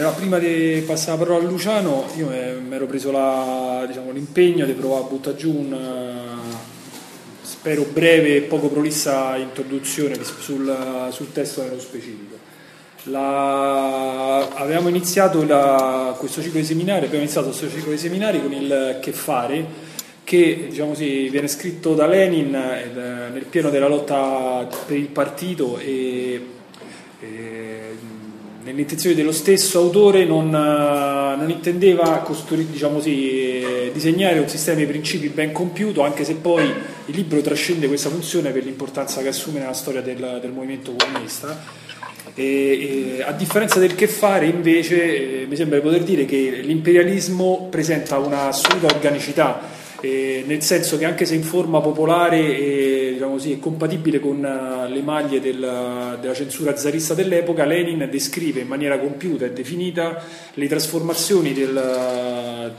Vabbè, prima di passare la parola a Luciano, io mi ero preso la, diciamo, l'impegno di provare a buttare giù un, uh, spero breve e poco prolissa introduzione sul, sul testo nello specifico. La, avevamo iniziato la, questo ciclo di seminari, abbiamo iniziato questo ciclo di seminari con il che fare che diciamo così, viene scritto da Lenin eh, nel pieno della lotta per il partito e, e nelle intenzioni dello stesso autore non, eh, non intendeva costru- diciamo così, disegnare un sistema di principi ben compiuto, anche se poi il libro trascende questa funzione per l'importanza che assume nella storia del, del movimento comunista. E, e, a differenza del che fare, invece, eh, mi sembra di poter dire che l'imperialismo presenta una assoluta organicità eh, nel senso che anche se in forma popolare e, diciamo così, è compatibile con uh, le maglie della, della, censura zarista dell'epoca, Lenin descrive in maniera compiuta e definita le trasformazioni del,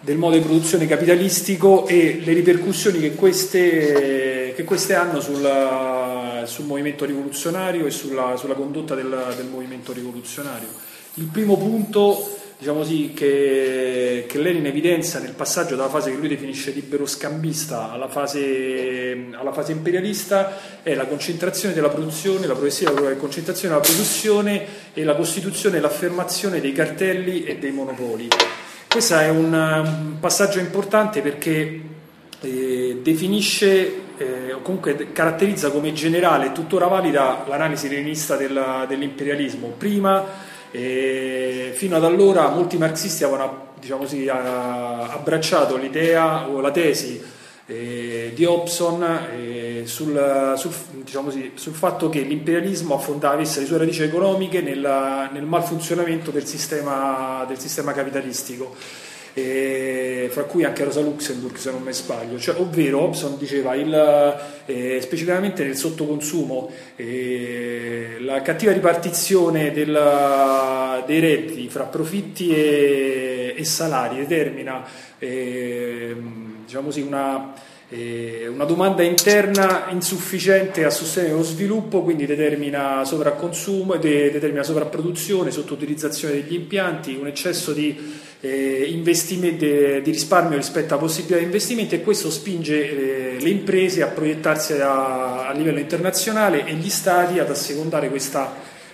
del modo di produzione capitalistico e le ripercussioni che queste, che queste hanno sul, sul, movimento rivoluzionario e sulla, sulla condotta del, del movimento rivoluzionario. Il primo punto diciamo così, che, che Lenin evidenzia nel passaggio dalla fase che lui definisce libero scambista alla fase, alla fase imperialista è la concentrazione della produzione, la progressiva concentrazione della produzione e la costituzione e l'affermazione dei cartelli e dei monopoli. Questo è un, un passaggio importante perché eh, definisce eh, o comunque caratterizza come generale e tuttora valida l'analisi leninista della, dell'imperialismo. Prima e fino ad allora molti marxisti avevano diciamo così, abbracciato l'idea o la tesi eh, di Hobson eh, sul, sul, diciamo così, sul, fatto che l'imperialismo affondavesse le sue radici economiche nel, nel malfunzionamento del sistema, del sistema capitalistico eh, fra cui anche Rosa Luxemburg se non mi sbaglio, cioè, ovvero Hobson diceva il, eh, specificamente nel sottoconsumo eh, la cattiva ripartizione del, dei redditi fra profitti e, e salari determina ehm, diciamo così, una, una domanda interna insufficiente a sostenere lo sviluppo, quindi determina sovracconsumo, de, determina sovrapproduzione, sottoutilizzazione degli impianti, un eccesso di eh, di risparmio rispetto a possibilità di investimento e questo spinge eh, le imprese a proiettarsi a, a, livello internazionale e gli stati ad assecondare questa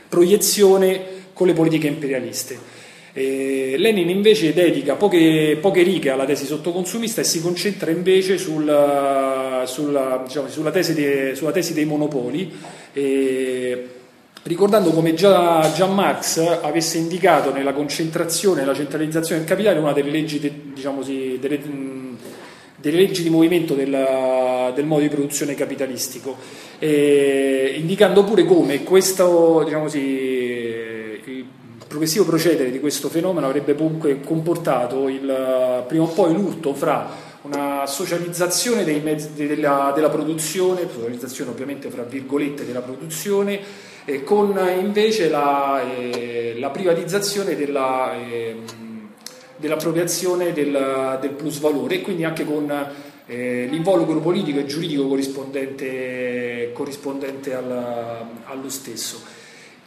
proiezione con le politiche imperialiste. Eh, Lenin invece dedica poche, poche, righe alla tesi sottoconsumista e si concentra invece sul, sulla, diciamo, sulla, tesi de, sulla, tesi dei monopoli. Eh, ricordando come già, già, Marx avesse indicato nella concentrazione e la centralizzazione del capitale una delle leggi, de, diciamo così, delle, delle, leggi di movimento del, del, modo di produzione capitalistico, e indicando pure come questo, diciamo così, il progressivo procedere di questo fenomeno avrebbe comunque comportato il, prima o poi l'urto fra una socializzazione mezzi, della, della produzione, socializzazione ovviamente fra virgolette della produzione, eh, con invece la, eh, la privatizzazione della, eh, dell'appropriazione del, del plus valore e quindi anche con eh, l'involucro politico e giuridico corrispondente, corrispondente al, allo stesso.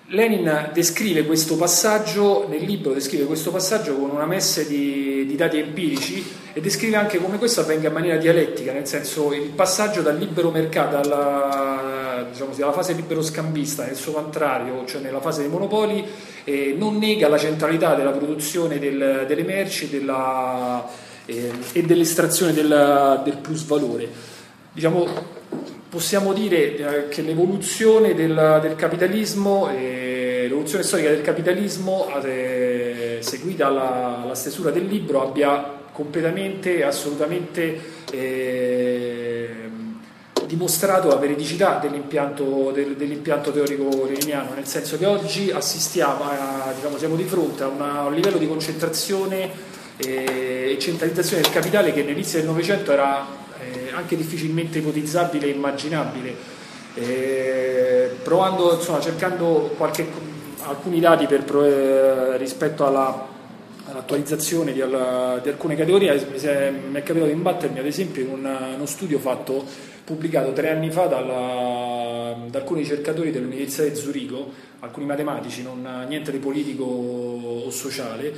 Lenin descrive questo passaggio, nel libro descrive questo passaggio con una messe di, di, dati empirici e descrive anche come questo avvenga in maniera dialettica, nel senso il passaggio dal libero mercato alla, diciamo così, fase libero scambista, nel suo contrario, cioè nella fase dei monopoli, eh, non nega la centralità della produzione del, delle merci della, eh, e dell'estrazione del, del plus valore. Diciamo, possiamo dire eh, che l'evoluzione del, del capitalismo, eh, l'evoluzione storica del capitalismo eh, seguita alla, alla, stesura del libro abbia completamente, assolutamente eh, dimostrato la veridicità dell'impianto, del, dell'impianto teorico leniniano, nel senso che oggi assistiamo, a, diciamo, siamo di fronte a, una, a un livello di concentrazione eh, e centralizzazione del capitale che all'inizio del Novecento era anche difficilmente ipotizzabile e immaginabile. Eh, provando, insomma, cercando qualche, alcuni dati per, eh, rispetto alla, alla, attualizzazione di, di, alcune categorie. Mi è, mi è capitato di imbattermi ad esempio in un, uno studio fatto, pubblicato tre anni fa dalla, da alcuni ricercatori dell'Università di Zurigo, alcuni matematici, non, niente di politico o sociale,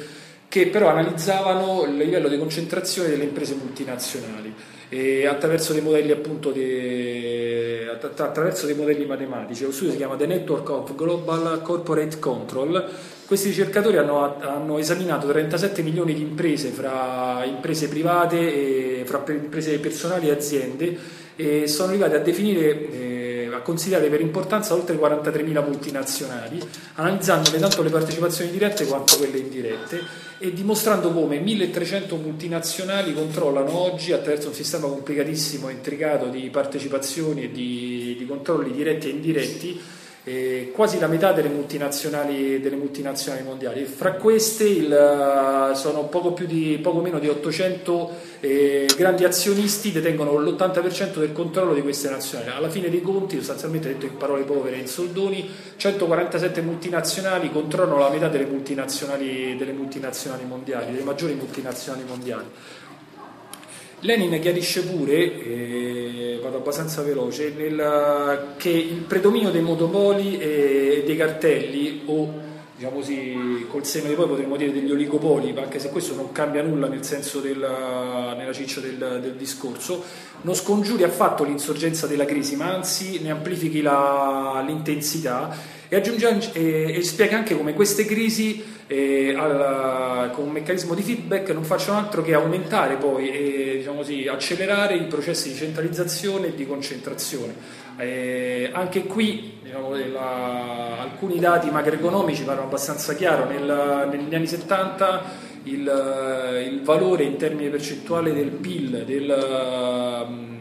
che però analizzavano il livello di concentrazione delle imprese multinazionali e attraverso dei modelli appunto di, attraverso dei modelli matematici. Lo studio si chiama The Network of Global Corporate Control. Questi ricercatori hanno, hanno esaminato 37 milioni di imprese fra imprese private, e, fra imprese personali e aziende e sono arrivati a definire eh, a considerare per importanza oltre 43.000 multinazionali, analizzandone tanto le partecipazioni dirette quanto quelle indirette e dimostrando come 1300 multinazionali controllano oggi attraverso un sistema complicatissimo e intricato di partecipazioni e di, di controlli diretti e indiretti eh, quasi la metà delle multinazionali, delle multinazionali mondiali. Fra queste il, sono poco, di, poco, meno di 800 eh, grandi azionisti detengono l'80% del controllo di queste nazionali. Alla fine dei conti, sostanzialmente detto in parole povere e in soldoni, 147 multinazionali controllano la metà delle multinazionali, delle multinazionali mondiali, delle maggiori multinazionali mondiali. Lenin chiarisce pure, eh, vado abbastanza veloce, nel, che il predominio dei monopoli e dei cartelli, o diciamo così, col seno di poi potremmo dire degli oligopoli, anche se questo non cambia nulla nel senso della, nella ciccia del, del, discorso, non scongiuri affatto l'insorgenza della crisi, ma anzi ne amplifichi la, l'intensità e, aggiunge, e, e spiega anche come queste crisi eh, al, con un meccanismo di feedback non facciano altro che aumentare poi e diciamo così, accelerare i processi di centralizzazione e di concentrazione. Eh, anche qui diciamo, la, alcuni dati macroeconomici parlano abbastanza chiaro, Nel, negli anni 70 il, il, valore in termini percentuali del PIL, del,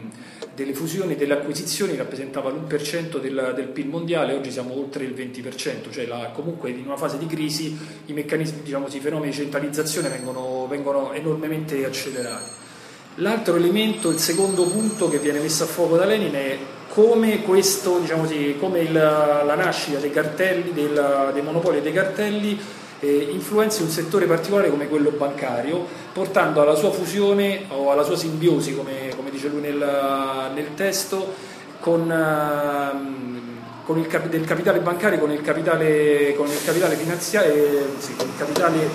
delle fusioni e delle acquisizioni rappresentava l'1% del, del, PIL mondiale, oggi siamo oltre il 20%, cioè la, comunque in una fase di crisi i meccanismi, diciamo i fenomeni di centralizzazione vengono, vengono enormemente accelerati. L'altro elemento, il secondo punto che viene messo a fuoco da Lenin è come, questo, diciamo così, come il, la nascita dei cartelli, del, dei monopoli e dei cartelli eh, influenzi un settore particolare come quello bancario, portando alla sua fusione o alla sua simbiosi, come, come dice lui nel, nel testo, con, uh, con il del capitale bancario con il capitale, con il capitale finanziario, eh, sì, con il capitale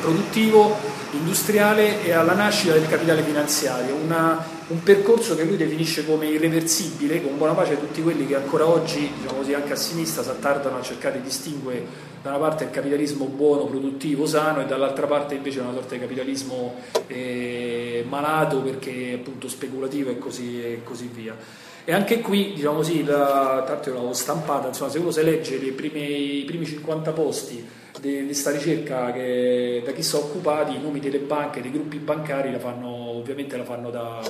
produttivo industriale e alla nascita del capitale finanziario, una, un percorso che lui definisce come irreversibile, con buona pace di tutti quelli che ancora oggi, diciamo così, anche a sinistra, si attardano a cercare di distinguere da una parte il capitalismo buono, produttivo, sano e dall'altra parte invece una sorta di capitalismo eh, malato perché appunto speculativo e così, e così via. E anche qui, diciamo così, la, tanto io l'avevo stampata, insomma, se uno si legge prime, i primi 50 posti di questa ricerca che, da chi sono occupati, i nomi delle banche, dei gruppi bancari la fanno, ovviamente la fanno da,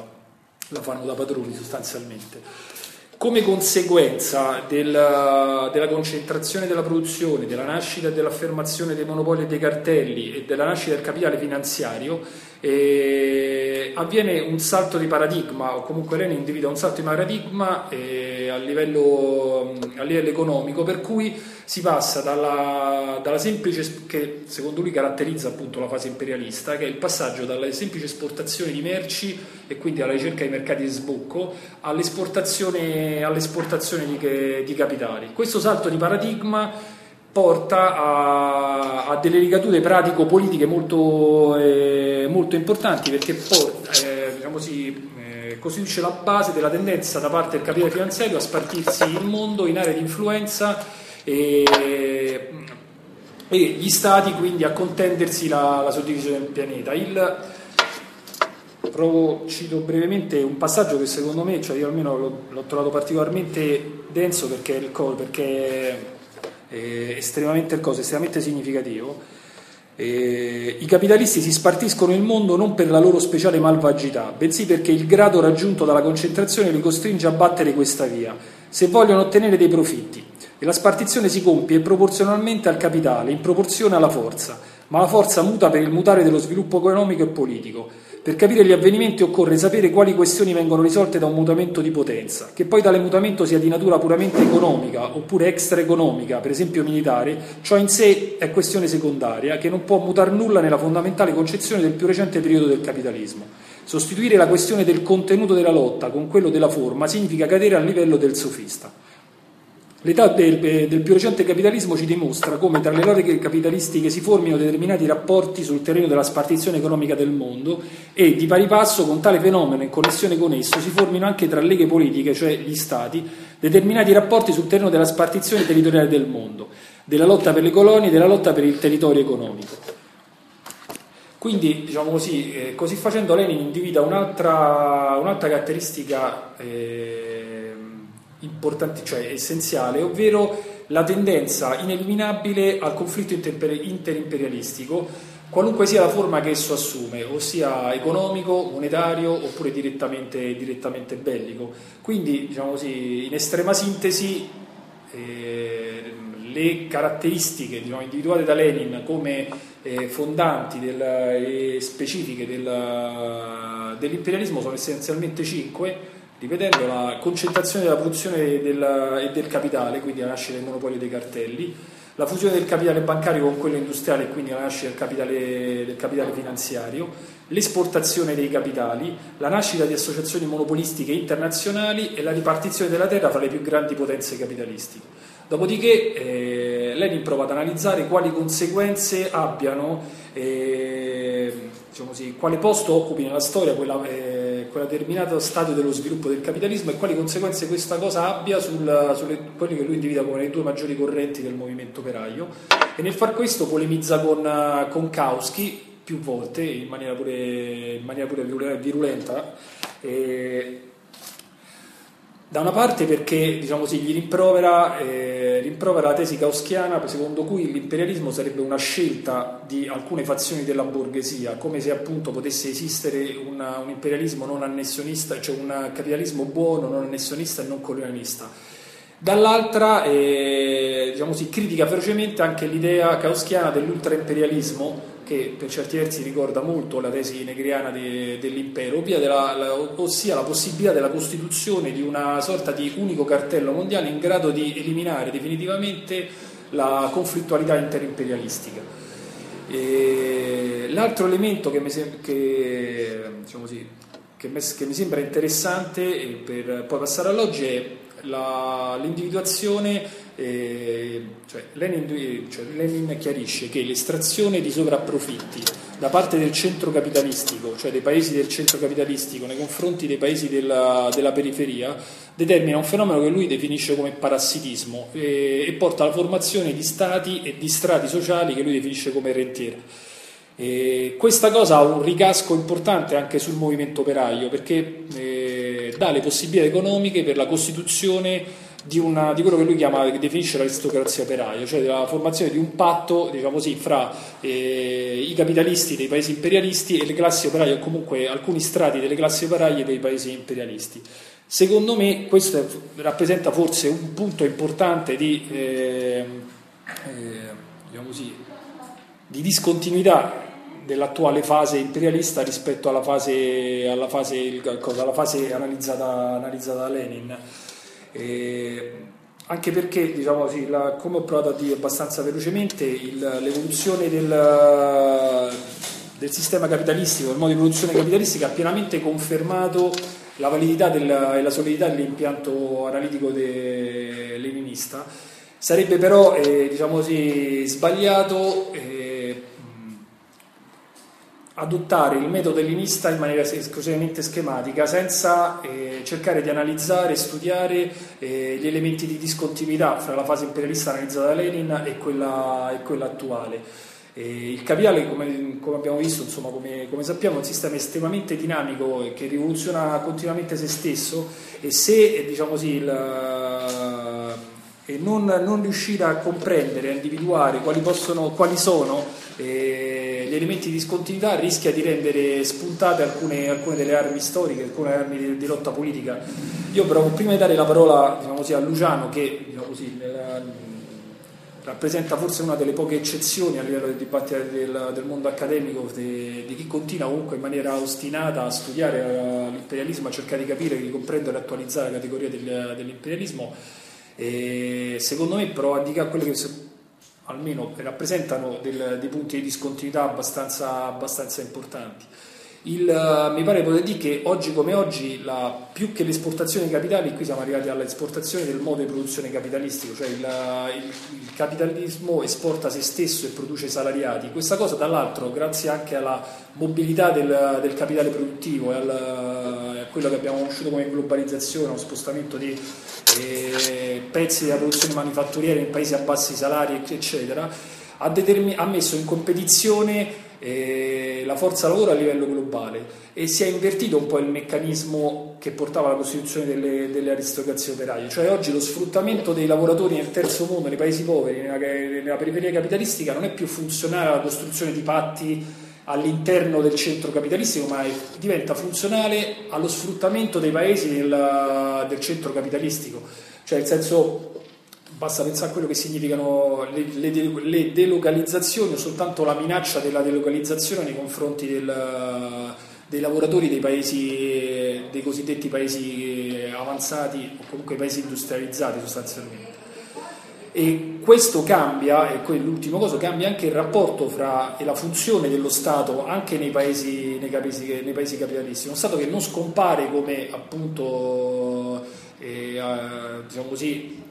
la fanno da padroni sostanzialmente. Come conseguenza della, della, concentrazione della produzione, della nascita e dell'affermazione dei monopoli e dei cartelli e della nascita del capitale finanziario, eh, avviene un salto di paradigma, o comunque Lenin individua un salto di paradigma eh, a, livello, a, livello, economico, per cui si passa dalla, dalla, semplice, che secondo lui caratterizza appunto la fase imperialista, che è il passaggio dalla semplice esportazione di merci e quindi alla ricerca di mercati di sbocco, all'esportazione, all'esportazione di, di capitali. Questo salto di paradigma porta a, a delle ricadute pratico-politiche molto, eh, molto importanti perché porta, eh, diciamo così, eh, costituisce la base della tendenza da parte del capitale finanziario a spartirsi il mondo in aree di influenza e, e gli stati quindi a contendersi la, la suddivisione del pianeta. Il, provo, cito brevemente un passaggio che secondo me, cioè io almeno l'ho, l'ho trovato particolarmente denso perché, il, perché eh, estremamente, cosa, estremamente significativo. Eh, I capitalisti si spartiscono il mondo non per la loro speciale malvagità, bensì perché il grado raggiunto dalla concentrazione li costringe a battere questa via, se vogliono ottenere dei profitti. E la spartizione si compie proporzionalmente al capitale, in proporzione alla forza, ma la forza muta per il mutare dello sviluppo economico e politico. Per capire gli avvenimenti occorre sapere quali questioni vengono risolte da un mutamento di potenza, che poi tale mutamento sia di natura puramente economica oppure extraeconomica, per esempio militare, ciò in sé è questione secondaria che non può mutare nulla nella fondamentale concezione del più recente periodo del capitalismo. Sostituire la questione del contenuto della lotta con quello della forma significa cadere al livello del sofista. L'età del, del, più recente capitalismo ci dimostra come tra le logiche capitalistiche si formino determinati rapporti sul terreno della spartizione economica del mondo e di pari passo con tale fenomeno in connessione con esso si formino anche tra leghe politiche, cioè gli stati, determinati rapporti sul terreno della spartizione territoriale del mondo, della lotta per le colonie e della lotta per il territorio economico. Quindi, diciamo così, eh, così facendo Lenin individua un'altra, un'altra caratteristica eh, importante, cioè essenziale, ovvero la tendenza ineliminabile al conflitto interimperialistico, qualunque sia la forma che esso assume, ossia economico, monetario oppure direttamente, direttamente bellico. Quindi, diciamo così, in estrema sintesi, eh, le caratteristiche diciamo, individuate da Lenin come eh, fondanti e specifiche del, dell'imperialismo sono essenzialmente cinque rivedendo la concentrazione della produzione del, e del capitale, quindi la nascita del monopolio dei cartelli, la fusione del capitale bancario con quello industriale quindi la nascita del capitale, del capitale finanziario, l'esportazione dei capitali, la nascita di associazioni monopolistiche internazionali e la ripartizione della terra fra le più grandi potenze capitalistiche. Dopodiché eh, Lenin prova ad analizzare quali conseguenze abbiano, eh, diciamo così, quale posto occupi nella storia quella, eh, quel determinato stadio dello sviluppo del capitalismo e quali conseguenze questa cosa abbia sul, sulle quelle che lui individua come le due maggiori correnti del movimento operaio. E nel far questo polemizza con, con Kautsky più volte in maniera pure, in maniera pure virulenta e, da una parte perché diciamo così, gli rimprovera, eh, rimprovera, la tesi kauschiana secondo cui l'imperialismo sarebbe una scelta di alcune fazioni della borghesia, come se appunto potesse esistere una, un imperialismo non annessionista, cioè un capitalismo buono, non annessionista e non colonialista. Dall'altra eh, diciamo così, critica ferocemente anche l'idea kauschiana dell'ultraimperialismo che per certi versi ricorda molto la tesi negriana de, dell'impero, della, la, ossia la possibilità della costituzione di una sorta di unico cartello mondiale in grado di eliminare definitivamente la conflittualità interimperialistica. E l'altro elemento che mi, sem- che, diciamo così, che, me, che mi, sembra interessante per poi passare all'oggi è la, l'individuazione eh, cioè, Lenin, cioè, Lenin, chiarisce che l'estrazione di sovrapprofitti da parte del centro capitalistico, cioè dei paesi del centro capitalistico nei confronti dei paesi della, della periferia, determina un fenomeno che lui definisce come parassitismo e, e, porta alla formazione di stati e di strati sociali che lui definisce come rentiere. E questa cosa ha un ricasco importante anche sul movimento operaio perché eh, dà le possibilità economiche per la costituzione di, una, di, quello che lui chiama, che definisce l'aristocrazia operaia, cioè della formazione di un patto diciamo così, fra eh, i capitalisti dei paesi imperialisti e le classi operaie, o comunque alcuni strati delle classi operaie dei paesi imperialisti. Secondo me questo rappresenta forse un punto importante di, eh, eh, diciamo così, di discontinuità dell'attuale fase imperialista rispetto alla fase, alla fase, alla fase analizzata, analizzata da Lenin. E anche perché, diciamo così, la, come ho provato a dire abbastanza velocemente, il, l'evoluzione del, del, sistema capitalistico, il modo di produzione capitalistica ha pienamente confermato la validità della, e la solidità dell'impianto analitico leninista. Sarebbe però, eh, diciamo così, sbagliato eh, adottare il metodo ellinista in maniera esclusivamente schematica senza eh, cercare di analizzare e studiare eh, gli elementi di discontinuità fra la fase imperialista analizzata da Lenin e quella, e quella attuale. Eh, il capitale, come, come, abbiamo visto, insomma, come, come, sappiamo, è un sistema estremamente dinamico e che rivoluziona continuamente se stesso e se diciamo così, il, e non, non, riuscire a comprendere, a individuare quali, possono, quali sono eh, gli elementi di discontinuità rischia di rendere spuntate alcune, alcune delle armi storiche, alcune armi di, di, lotta politica. Io però prima di dare la parola diciamo così, a Luciano che diciamo così, nella, rappresenta forse una delle poche eccezioni a livello del dibattito del, del mondo accademico di, di, chi continua comunque in maniera ostinata a studiare eh, l'imperialismo, a cercare di capire, di comprendere e attualizzare la categoria del, dell'imperialismo. E secondo me però indica quelle che almeno rappresentano del, dei punti di discontinuità abbastanza, abbastanza importanti. Il, uh, mi pare poter dire che oggi come oggi, la, più che l'esportazione di capitali, qui siamo arrivati all'esportazione del modo di produzione capitalistico, cioè il, il, il, capitalismo esporta se stesso e produce salariati. Questa cosa, dall'altro, grazie anche alla mobilità del, del capitale produttivo e al, a quello che abbiamo conosciuto come globalizzazione, lo spostamento di eh, pezzi della produzione manifatturiera in paesi a bassi salari, eccetera, ha, determin- ha messo in competizione eh, la forza lavoro a livello globale e si è invertito un po' il meccanismo che portava alla costituzione delle, delle aristocrazie operaie, cioè oggi lo sfruttamento dei lavoratori nel terzo mondo, nei paesi poveri, nella, nella periferia capitalistica non è più funzionale alla costruzione di patti all'interno del centro capitalistico, ma diventa funzionale allo sfruttamento dei paesi del, del centro capitalistico, cioè nel senso basta pensare a quello che significano le, le, le, delocalizzazioni o soltanto la minaccia della delocalizzazione nei confronti del, dei lavoratori dei paesi, dei cosiddetti paesi avanzati o comunque paesi industrializzati sostanzialmente. E questo cambia, e l'ultimo cosa, cambia anche il rapporto fra e la funzione dello Stato anche nei paesi, nei paesi, nei paesi capitalistici. Uno Stato che non scompare come appunto, eh, diciamo così,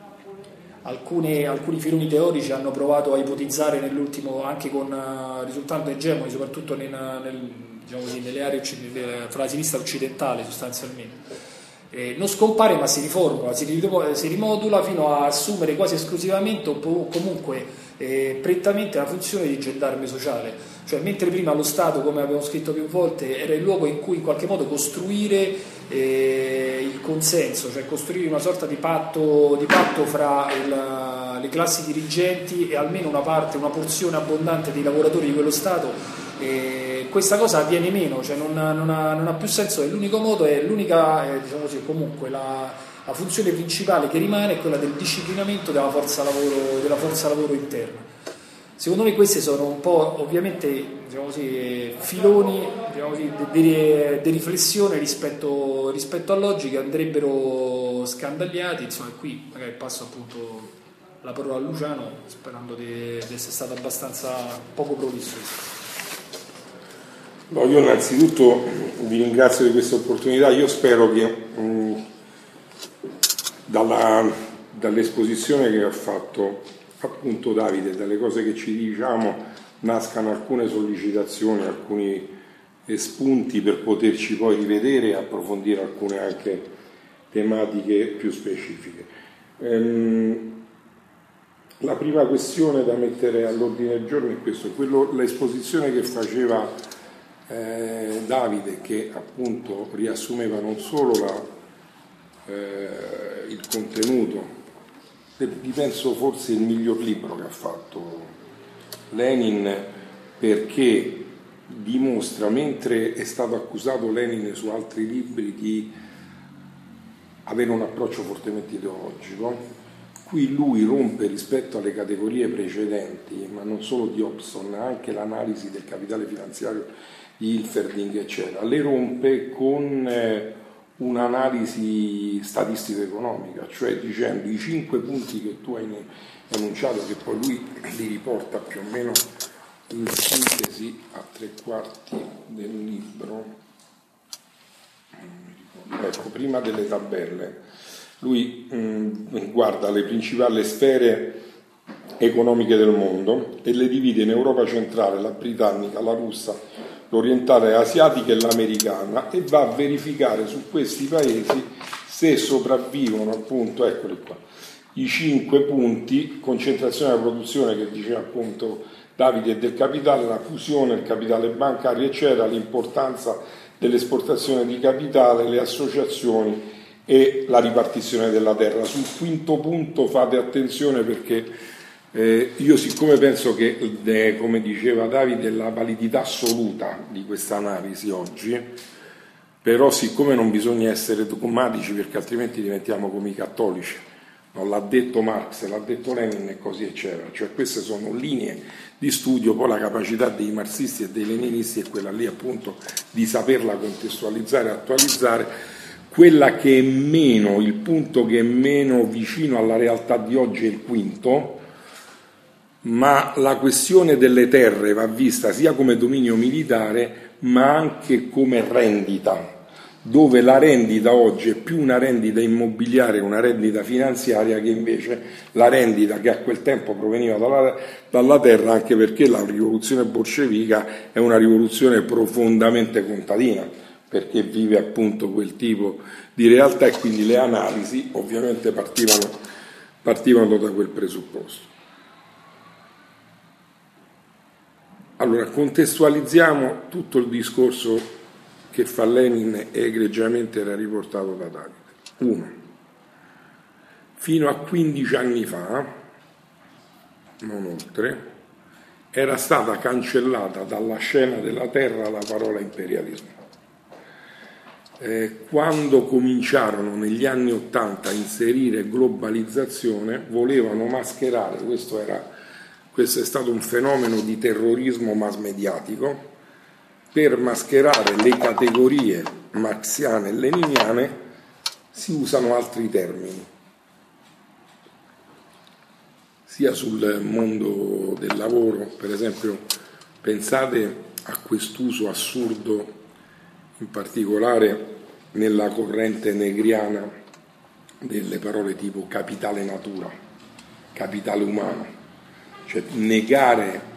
Alcune, alcuni filoni teorici hanno provato a ipotizzare nell'ultimo, anche con uh, risultati egemoni, soprattutto nel, nel, diciamo così, nelle aree fra la sinistra occidentale sostanzialmente. Eh, non scompare ma si riformula, si, si, rimodula fino a assumere quasi esclusivamente o comunque eh, prettamente la funzione di gendarme sociale. Cioè, mentre prima lo Stato, come abbiamo scritto più volte, era il luogo in cui in qualche modo costruire eh, il consenso, cioè costruire una sorta di patto, di patto fra il, le classi dirigenti e almeno una parte, una porzione abbondante dei lavoratori di quello Stato, eh, questa cosa avviene meno, cioè non, non, ha, non, ha, più senso e l'unico modo è l'unica, eh, diciamo così, comunque la, la, funzione principale che rimane è quella del disciplinamento della forza lavoro, della forza lavoro interna. Secondo me questi sono un po' ovviamente diciamo così, filoni diciamo così, di, di, riflessione rispetto, rispetto all'oggi che andrebbero scandagliati. Insomma, qui magari passo appunto la parola a Luciano sperando di, di essere stato abbastanza poco provvisto. No, io innanzitutto vi ringrazio di questa opportunità, io spero che mh, dalla, dall'esposizione che ha fatto appunto Davide, dalle cose che ci diciamo nascano alcune sollecitazioni, alcuni spunti per poterci poi rivedere e approfondire alcune anche tematiche più specifiche. Ehm, la prima questione da mettere all'ordine del giorno è questo, quello, l'esposizione che faceva eh, Davide, che appunto riassumeva non solo la, eh, il contenuto penso forse il miglior libro che ha fatto Lenin perché dimostra, mentre è stato accusato Lenin su altri libri di avere un approccio fortemente ideologico, qui lui rompe rispetto alle categorie precedenti, ma non solo di Hobson, anche l'analisi del capitale finanziario di Hilferding, eccetera, le rompe con... Un'analisi statistica-economica, cioè dicendo i cinque punti che tu hai enunciato, che poi lui li riporta più o meno in sintesi a tre quarti del libro. Ecco, prima delle tabelle, lui mh, guarda le principali sfere economiche del mondo e le divide in Europa centrale, la britannica, la russa, l'orientale asiatica e l'americana e va a verificare su questi paesi se sopravvivono appunto, eccoli qua, i cinque punti, concentrazione della produzione che diceva appunto Davide del capitale, la fusione, il capitale bancario eccetera, l'importanza dell'esportazione di capitale, le associazioni e la ripartizione della terra. Sul quinto punto fate attenzione perché eh, io siccome penso che, eh, come diceva Davide, la validità assoluta di questa analisi oggi, però siccome non bisogna essere dogmatici perché altrimenti diventiamo come i cattolici, no, l'ha detto Marx, l'ha detto Lenin e così eccetera, cioè queste sono linee di studio, poi la capacità dei marxisti e dei leninisti è quella lì appunto di saperla contestualizzare e attualizzare, quella che è meno, il punto che è meno vicino alla realtà di oggi è il quinto, ma la questione delle terre va vista sia come dominio militare ma anche come rendita, dove la rendita oggi è più una rendita immobiliare, una rendita finanziaria che invece la rendita che a quel tempo proveniva dalla, dalla terra, anche perché la rivoluzione bolscevica è una rivoluzione profondamente contadina, perché vive appunto quel tipo di realtà e quindi le analisi ovviamente partivano, partivano da quel presupposto. Allora, contestualizziamo tutto il discorso che fa Lenin e egregiamente era riportato da Davide. Uno, fino a 15 anni fa, non oltre, era stata cancellata dalla scena della terra la parola imperialismo. Eh, quando cominciarono negli anni Ottanta a inserire globalizzazione, volevano mascherare, questo era questo è stato un fenomeno di terrorismo mass mediatico per mascherare le categorie marxiane e leniniane si usano altri termini, sia sul mondo del lavoro, per esempio pensate a quest'uso assurdo, in particolare nella corrente negriana, delle parole tipo capitale natura, capitale umano cioè negare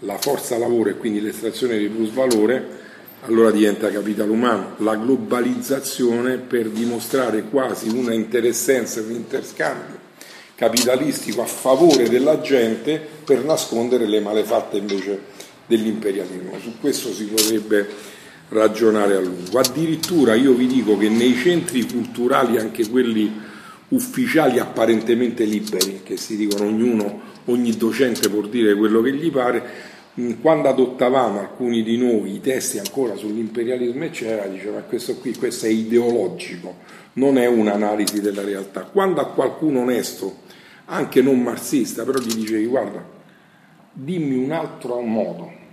la forza lavoro e quindi l'estrazione di plusvalore, allora diventa capitale umano. La globalizzazione per dimostrare quasi una interessenza, un interscambio capitalistico a favore della gente per nascondere le malefatte invece dell'imperialismo. Su questo si potrebbe ragionare a lungo. Addirittura io vi dico che nei centri culturali, anche quelli ufficiali apparentemente liberi, che si dicono ognuno ogni docente può dire quello che gli pare, mm, quando adottavamo alcuni di noi i testi ancora sull'imperialismo eccetera, diceva questo qui questo è ideologico, non è un'analisi della realtà. Quando a qualcuno onesto, anche non marxista, però gli dicevi guarda, dimmi un altro modo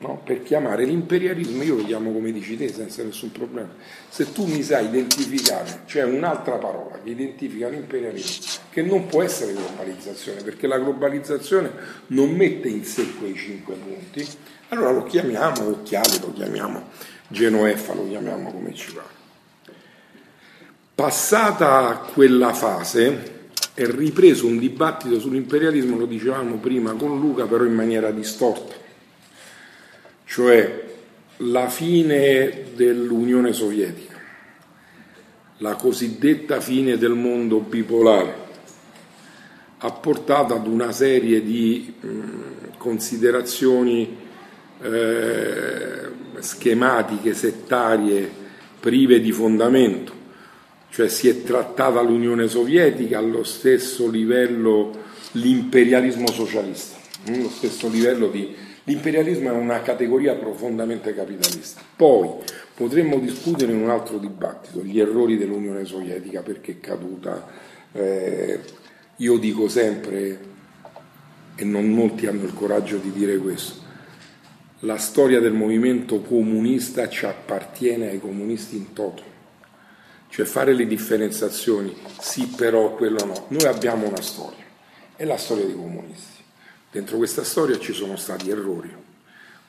no? per chiamare l'imperialismo, io lo chiamo come dici te senza nessun problema. Se tu mi sai identificare, cioè un'altra parola che identifica l'imperialismo, che non può essere globalizzazione, perché la globalizzazione non mette in sé quei cinque punti, allora lo chiamiamo occhiali, lo chiamiamo genoefa, lo chiamiamo come ci pare. Passata quella fase, è ripreso un dibattito sull'imperialismo, lo dicevamo prima con Luca, però in maniera distorta cioè la fine dell'Unione Sovietica, la cosiddetta fine del mondo bipolare, ha portato ad una serie di considerazioni eh, schematiche, settarie, prive di fondamento, cioè si è trattata l'Unione Sovietica allo stesso livello l'imperialismo socialista, allo stesso livello di L'imperialismo è una categoria profondamente capitalista. Poi potremmo discutere in un altro dibattito gli errori dell'Unione Sovietica perché è caduta. Eh, io dico sempre, e non molti hanno il coraggio di dire questo, la storia del movimento comunista ci appartiene ai comunisti in toto. Cioè fare le differenziazioni, sì però quello no. Noi abbiamo una storia, è la storia dei comunisti. Dentro questa storia ci sono stati errori.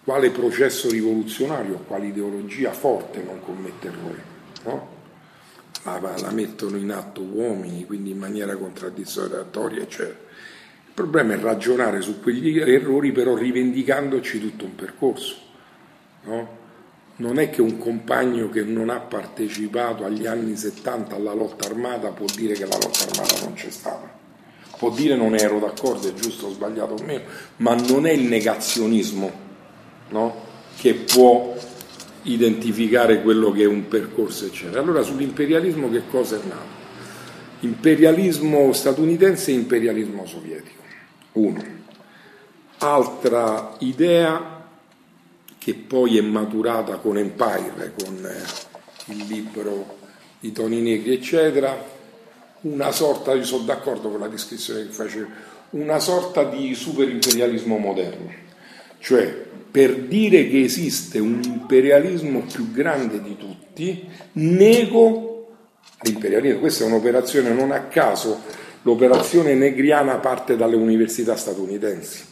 Quale processo rivoluzionario, quale ideologia forte non commette errori? No? La, la, mettono in atto uomini, quindi in maniera contraddittoria, eccetera. Il problema è ragionare su quegli errori, però rivendicandoci tutto un percorso. No? Non è che un compagno che non ha partecipato agli anni 70 alla lotta armata può dire che la lotta armata non c'è stata può dire non ero d'accordo, è giusto o sbagliato o meno, ma non è il negazionismo no? che può identificare quello che è un percorso, eccetera. Allora sull'imperialismo che cosa è nato? Imperialismo statunitense e imperialismo sovietico. Uno. Altra idea che poi è maturata con Empire, con eh, il libro di Toni Negri, eccetera, una sorta, io sono d'accordo con la descrizione che facevo, una sorta di superimperialismo moderno, cioè per dire che esiste un imperialismo più grande di tutti, nego l'imperialismo. Questa è un'operazione non a caso, l'operazione negriana parte dalle università statunitensi,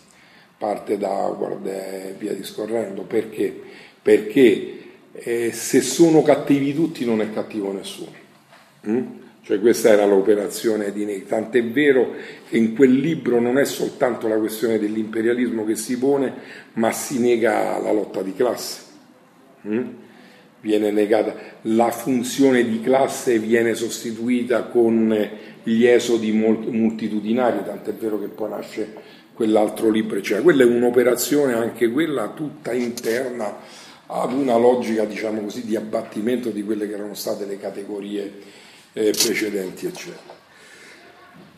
parte da Howard e via discorrendo, perché? Perché eh, se sono cattivi tutti non è cattivo nessuno. Mm? Cioè questa era l'operazione di Ney, tant'è vero che in quel libro non è soltanto la questione dell'imperialismo che si pone, ma si nega la lotta di classe. Mm? Viene negata la funzione di classe viene sostituita con gli esodi moltitudinari, tant'è vero che poi nasce quell'altro libro, cioè quella è un'operazione anche quella tutta interna ad una logica, diciamo così, di abbattimento di quelle che erano state le categorie eh, precedenti, eccetera.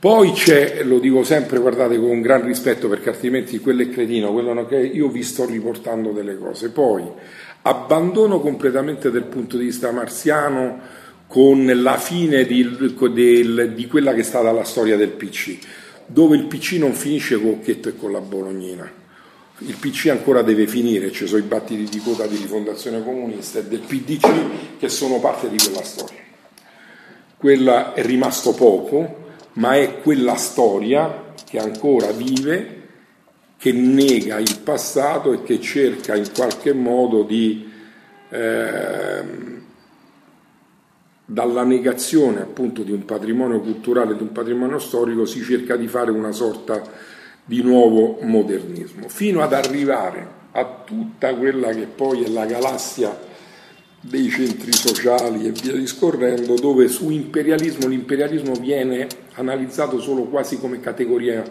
Poi c'è, lo dico sempre, guardate, con gran rispetto perché altrimenti quello è cretino, quello che io vi sto riportando delle cose. Poi abbandono completamente del punto di vista marziano con la fine di, del, di quella che è stata la storia del PC, dove il PC non finisce con Occhetto e con la Bolognina. Il PC ancora deve finire, ci sono i battiti di quota di rifondazione comunista e del PDC che sono parte di quella storia quella è rimasto poco, ma è quella storia che ancora vive, che nega il passato e che cerca in qualche modo di, eh, dalla negazione appunto di un patrimonio culturale, di un patrimonio storico, si cerca di fare una sorta di nuovo modernismo, fino ad arrivare a tutta quella che poi è la galassia dei centri sociali e via discorrendo, dove su imperialismo l'imperialismo viene analizzato solo quasi come categoria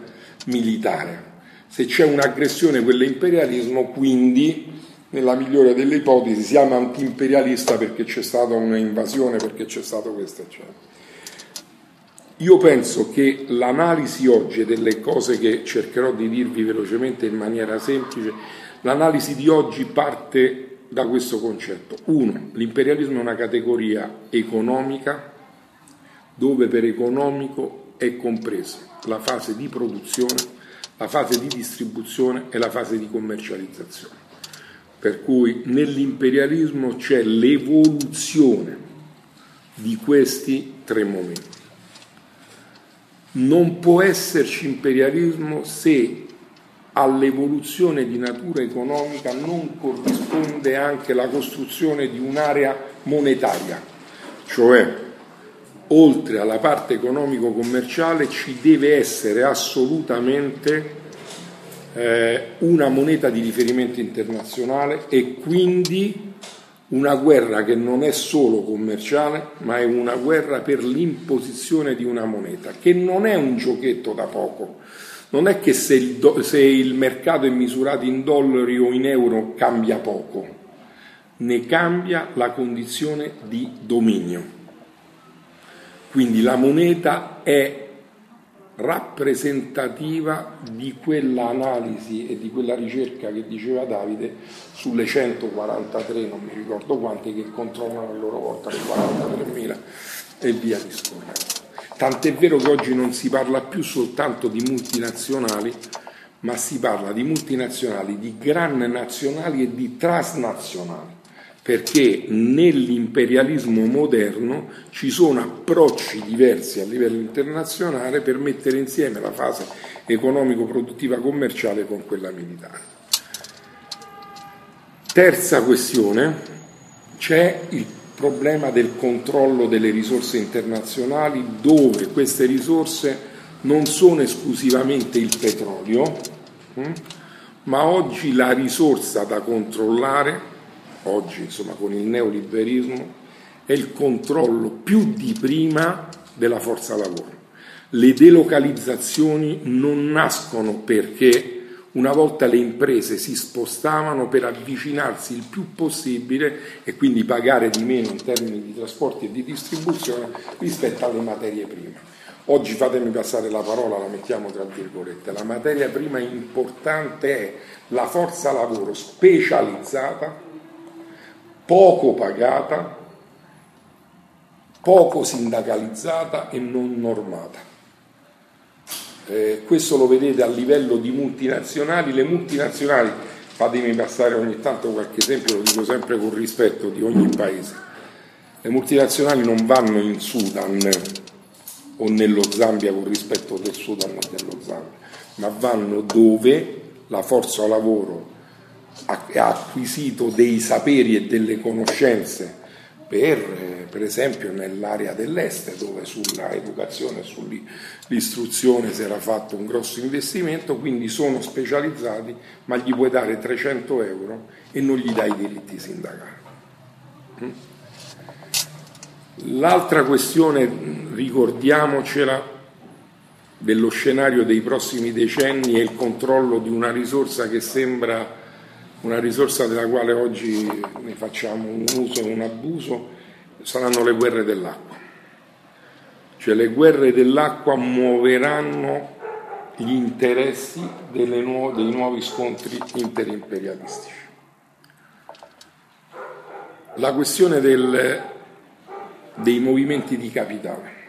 militare. Se c'è un'aggressione, quello è imperialismo, quindi nella migliore delle ipotesi siamo anti-imperialista perché c'è stata un'invasione, perché c'è stato questo, eccetera. Io penso che l'analisi oggi delle cose che cercherò di dirvi velocemente in maniera semplice, l'analisi di oggi parte da questo concetto. Uno, l'imperialismo è una categoria economica dove per economico è compresa la fase di produzione, la fase di distribuzione e la fase di commercializzazione. Per cui nell'imperialismo c'è l'evoluzione di questi tre momenti. Non può esserci imperialismo se all'evoluzione di natura economica non corrisponde anche la costruzione di un'area monetaria, cioè oltre alla parte economico-commerciale ci deve essere assolutamente eh, una moneta di riferimento internazionale e quindi una guerra che non è solo commerciale, ma è una guerra per l'imposizione di una moneta, che non è un giochetto da poco, non è che se il, do, se il mercato è misurato in dollari o in euro cambia poco, ne cambia la condizione di dominio. Quindi la moneta è rappresentativa di quella analisi e di quella ricerca che diceva Davide sulle 143, non mi ricordo quante, che controllano a loro volta le 43.000 e via discorrendo. Tant'è vero che oggi non si parla più soltanto di multinazionali, ma si parla di multinazionali, di gran nazionali e di transnazionali, perché nell'imperialismo moderno ci sono approcci diversi a livello internazionale per mettere insieme la fase economico-produttiva commerciale con quella militare. Terza questione, c'è il problema del controllo delle risorse internazionali dove queste risorse non sono esclusivamente il petrolio, hm? ma oggi la risorsa da controllare, oggi insomma con il neoliberismo, è il controllo più di prima della forza lavoro. Le delocalizzazioni non nascono perché una volta le imprese si spostavano per avvicinarsi il più possibile e quindi pagare di meno in termini di trasporti e di distribuzione rispetto alle materie prime. Oggi fatemi passare la parola, la mettiamo tra virgolette, la materia prima importante è la forza lavoro specializzata, poco pagata, poco sindacalizzata e non normata. Eh, questo lo vedete a livello di multinazionali, le multinazionali, fatemi passare ogni tanto qualche esempio, lo dico sempre con rispetto di ogni paese, le multinazionali non vanno in Sudan o nello Zambia con rispetto del Sudan e dello Zambia, ma vanno dove la forza lavoro ha acquisito dei saperi e delle conoscenze per, per esempio nell'area dell'est dove sulla educazione e sull'istruzione si era fatto un grosso investimento, quindi sono specializzati, ma gli puoi dare 300 euro e non gli dai i diritti sindacali. L'altra questione, ricordiamocela, dello scenario dei prossimi decenni è il controllo di una risorsa che sembra una risorsa della quale oggi ne facciamo un uso e un abuso, saranno le guerre dell'acqua. Cioè le guerre dell'acqua muoveranno gli interessi nu- dei nuovi scontri interimperialistici. La questione del, dei movimenti di capitale.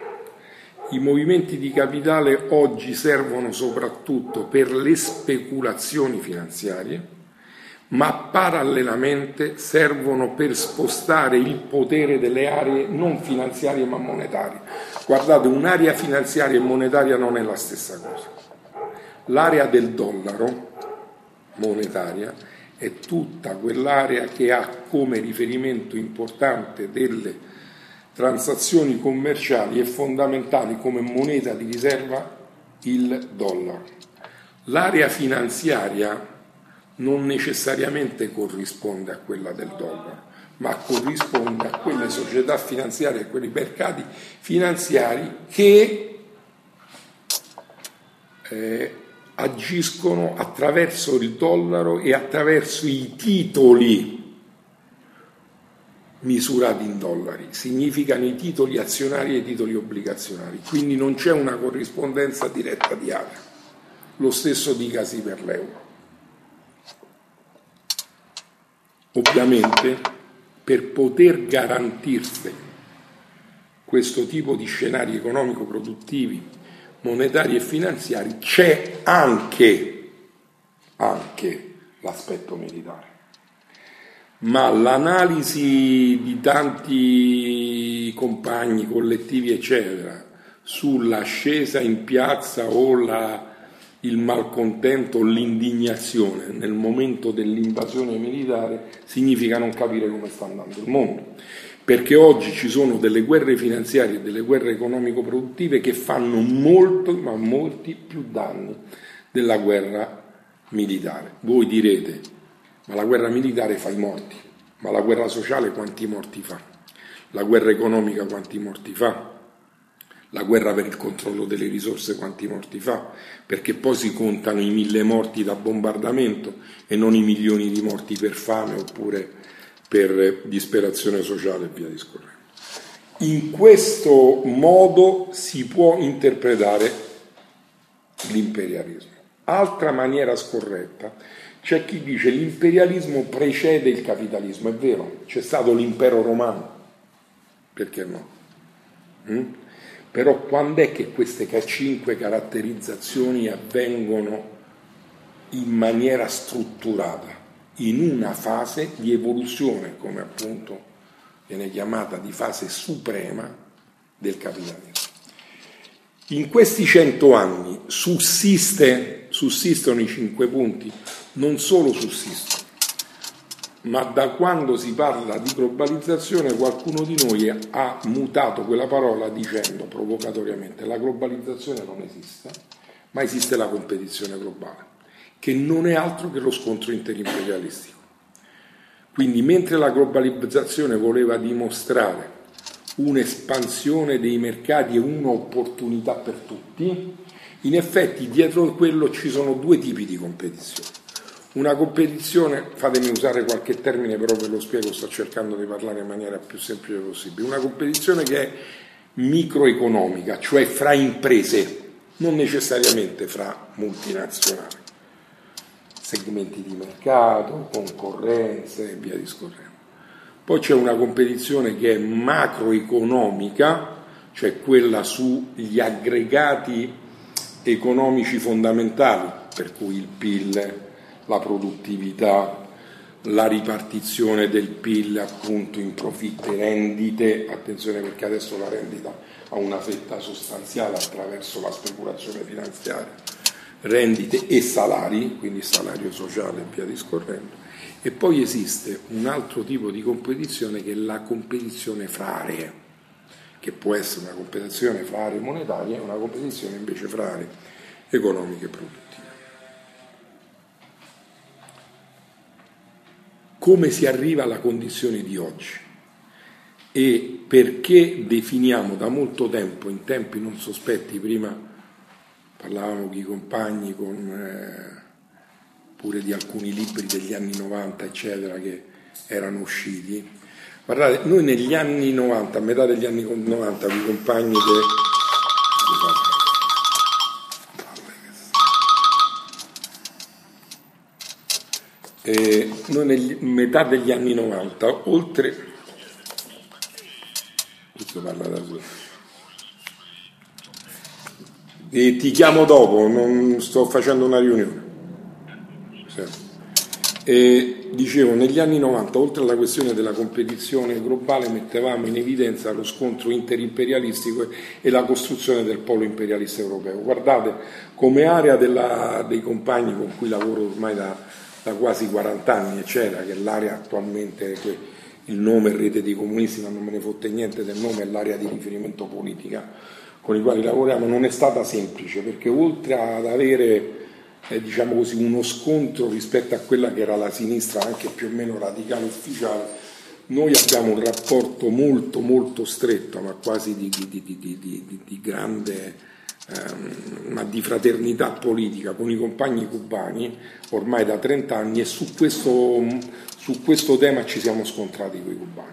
I movimenti di capitale oggi servono soprattutto per le speculazioni finanziarie, ma parallelamente servono per spostare il potere delle aree non finanziarie ma monetarie. Guardate, un'area finanziaria e monetaria non è la stessa cosa. L'area del dollaro monetaria è tutta quell'area che ha come riferimento importante delle transazioni commerciali e fondamentali come moneta di riserva il dollaro. L'area finanziaria non necessariamente corrisponde a quella del dollaro, ma corrisponde a quelle società finanziarie, a quei mercati finanziari che eh, agiscono attraverso il dollaro e attraverso i titoli misurati in dollari, significano i titoli azionari e i titoli obbligazionari, quindi non c'è una corrispondenza diretta di area. Lo stesso dicasi per l'euro. Ovviamente per poter garantirsi questo tipo di scenari economico-produttivi, monetari e finanziari c'è anche, anche l'aspetto militare. Ma l'analisi di tanti compagni, collettivi, eccetera, sull'ascesa in piazza o la il malcontento l'indignazione nel momento dell'invasione militare significa non capire come sta andando il mondo. Perché oggi ci sono delle guerre finanziarie e delle guerre economico-produttive che fanno molto, ma molti più danni della guerra militare. Voi direte, ma la guerra militare fa i morti, ma la guerra sociale quanti morti fa? La guerra economica quanti morti fa? La guerra per il controllo delle risorse quanti morti fa, perché poi si contano i mille morti da bombardamento e non i milioni di morti per fame oppure per disperazione sociale e via discorrendo. In questo modo si può interpretare l'imperialismo. Altra maniera scorretta, c'è chi dice l'imperialismo precede il capitalismo, è vero, c'è stato l'impero romano, perché no? Mm? Però quando è che queste cinque caratterizzazioni avvengono in maniera strutturata? In una fase di evoluzione, come appunto viene chiamata di fase suprema del capitalismo. In questi cento anni sussiste, sussistono i cinque punti, non solo sussistono, ma da quando si parla di globalizzazione qualcuno di noi ha mutato quella parola dicendo provocatoriamente la globalizzazione non esiste, ma esiste la competizione globale, che non è altro che lo scontro interimperialistico. Quindi mentre la globalizzazione voleva dimostrare un'espansione dei mercati e un'opportunità per tutti, in effetti dietro quello ci sono due tipi di competizione una competizione, fatemi usare qualche termine però ve lo spiego, sto cercando di parlare in maniera più semplice possibile, una competizione che è microeconomica, cioè fra imprese, non necessariamente fra multinazionali, segmenti di mercato, concorrenze e via discorrendo. Poi c'è una competizione che è macroeconomica, cioè quella sugli aggregati economici fondamentali, per cui il PIL, la produttività, la ripartizione del PIL appunto in profitti e rendite, attenzione perché adesso la rendita ha una fetta sostanziale attraverso la speculazione finanziaria, rendite e salari, quindi salario sociale e via discorrendo. E poi esiste un altro tipo di competizione che è la competizione fra aree, che può essere una competizione fra aree monetarie e una competizione invece fra aree economiche e produttive. Come si arriva alla condizione di oggi e perché definiamo da molto tempo, in tempi non sospetti, prima parlavamo con i compagni, con, eh, pure di alcuni libri degli anni 90, eccetera, che erano usciti. Guardate, noi negli anni 90, a metà degli anni 90, con i compagni che... Scusate, eh, noi nel metà degli anni 90, oltre... Questo parla da solo. E ti chiamo dopo, non sto facendo una riunione. Sì. E, dicevo, negli anni 90, oltre alla questione della competizione globale, mettevamo in evidenza lo scontro interimperialistico e la costruzione del polo imperialista europeo. Guardate, come area della, dei compagni con cui lavoro ormai da, da quasi 40 anni, eccetera, che l'area attualmente, il nome rete dei comunisti, ma non me ne fotte niente del nome, è l'area di riferimento politica con i quali lavoriamo, non è stata semplice, perché oltre ad avere eh, diciamo così, uno scontro rispetto a quella che era la sinistra anche più o meno radicale ufficiale, noi abbiamo un rapporto molto molto stretto, ma quasi di, di, di, di grande ma di fraternità politica con i compagni cubani ormai da 30 anni e su questo, su questo tema ci siamo scontrati con i cubani,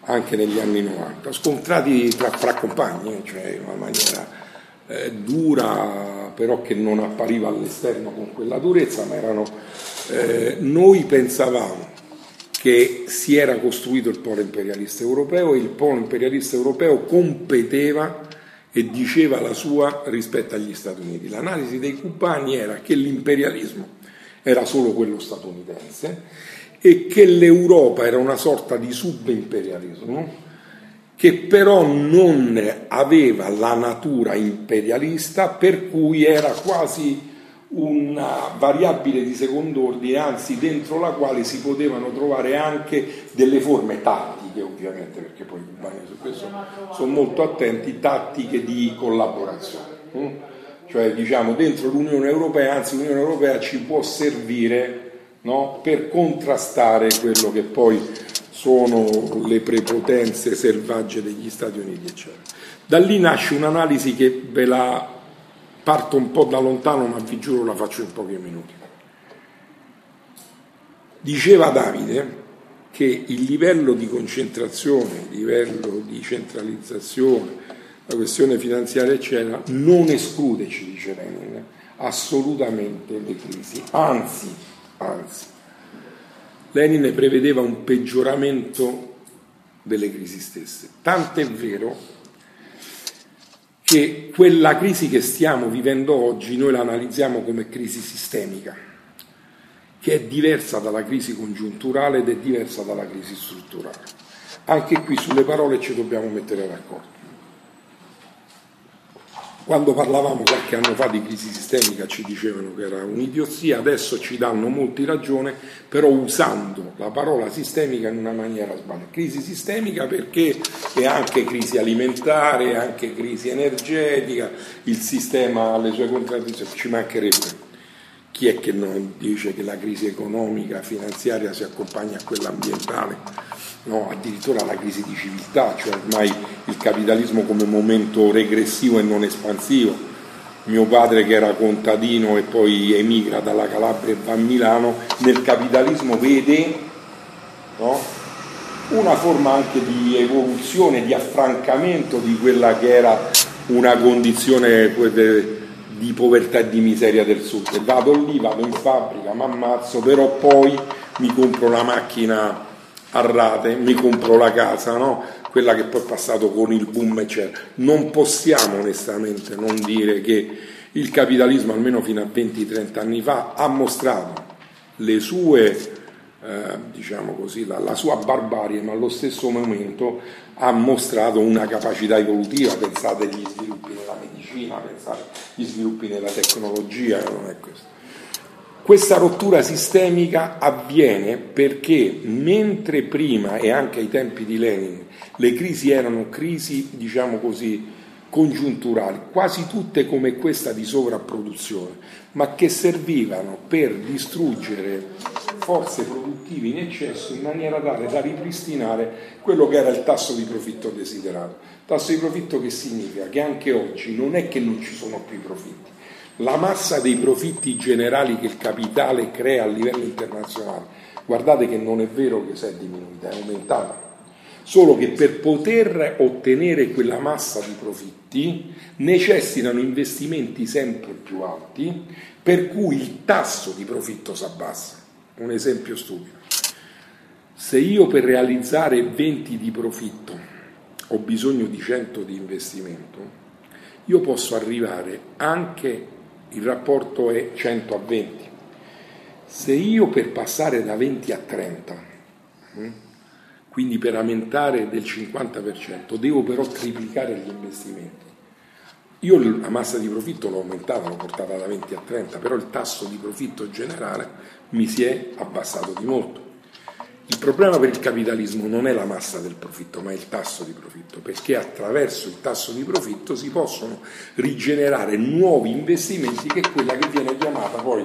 anche negli anni 90, scontrati tra, tra compagni, cioè in una maniera eh, dura, però che non appariva all'esterno con quella durezza, ma erano, eh, noi pensavamo che si era costruito il polo imperialista europeo e il polo imperialista europeo competeva e diceva la sua rispetto agli Stati Uniti. L'analisi dei cubani era che l'imperialismo era solo quello statunitense e che l'Europa era una sorta di subimperialismo che però non aveva la natura imperialista per cui era quasi una variabile di secondo ordine, anzi dentro la quale si potevano trovare anche delle forme tattiche, ovviamente, perché poi i cubani su questo sono molto attenti, tattiche di collaborazione. Mm? Cioè diciamo dentro l'Unione Europea, anzi l'Unione Europea ci può servire no, per contrastare quello che poi sono le prepotenze selvagge degli Stati Uniti, eccetera. Da lì nasce un'analisi che ve la Parto un po' da lontano, ma vi giuro la faccio in pochi minuti. Diceva Davide che il livello di concentrazione, il livello di centralizzazione, la questione finanziaria, eccetera, non esclude, ci dice Lenin, assolutamente le crisi. Anzi, anzi, Lenin prevedeva un peggioramento delle crisi stesse. Tant'è vero che quella crisi che stiamo vivendo oggi noi la analizziamo come crisi sistemica, che è diversa dalla crisi congiunturale ed è diversa dalla crisi strutturale. Anche qui sulle parole ci dobbiamo mettere d'accordo. Quando parlavamo qualche anno fa di crisi sistemica ci dicevano che era un'idiozia, adesso ci danno molti ragione, però usando la parola sistemica in una maniera sbagliata. Crisi sistemica perché è anche crisi alimentare, è anche crisi energetica, il sistema ha le sue contraddizioni, ci mancherebbe. Chi è che non dice che la crisi economica, finanziaria si accompagna a quella ambientale? No, addirittura la crisi di civiltà, cioè ormai il capitalismo come momento regressivo e non espansivo. Mio padre che era contadino e poi emigra dalla Calabria e va a Milano, nel capitalismo vede no, una forma anche di evoluzione, di affrancamento di quella che era una condizione di povertà e di miseria del sud. Vado lì, vado in fabbrica, mi ammazzo, però poi mi compro una macchina a rate, mi compro la casa, no? quella che poi è passato con il boom, eccetera. Non possiamo onestamente non dire che il capitalismo, almeno fino a 20-30 anni fa, ha mostrato le sue, eh, diciamo così, la, la, sua barbarie, ma allo stesso momento ha mostrato una capacità evolutiva. Pensate agli sviluppi nella medicina, pensate agli sviluppi nella tecnologia, non è questo. Questa rottura sistemica avviene perché mentre prima e anche ai tempi di Lenin le crisi erano crisi, diciamo così, congiunturali, quasi tutte come questa di sovrapproduzione, ma che servivano per distruggere forze produttive in eccesso in maniera tale da ripristinare quello che era il tasso di profitto desiderato. Tasso di profitto che significa che anche oggi non è che non ci sono più profitti, la massa dei profitti generali che il capitale crea a livello internazionale, guardate che non è vero che si è diminuita, è aumentata solo che per poter ottenere quella massa di profitti necessitano investimenti sempre più alti, per cui il tasso di profitto si abbassa. Un esempio stupido. Se io per realizzare 20 di profitto ho bisogno di 100 di investimento, io posso arrivare anche, il rapporto è 100 a 20. Se io per passare da 20 a 30 quindi per aumentare del 50%, devo però triplicare gli investimenti. Io la massa di profitto l'ho aumentata, l'ho portata da 20 a 30, però il tasso di profitto generale mi si è abbassato di molto. Il problema per il capitalismo non è la massa del profitto, ma il tasso di profitto, perché attraverso il tasso di profitto si possono rigenerare nuovi investimenti, che è quella che viene chiamata poi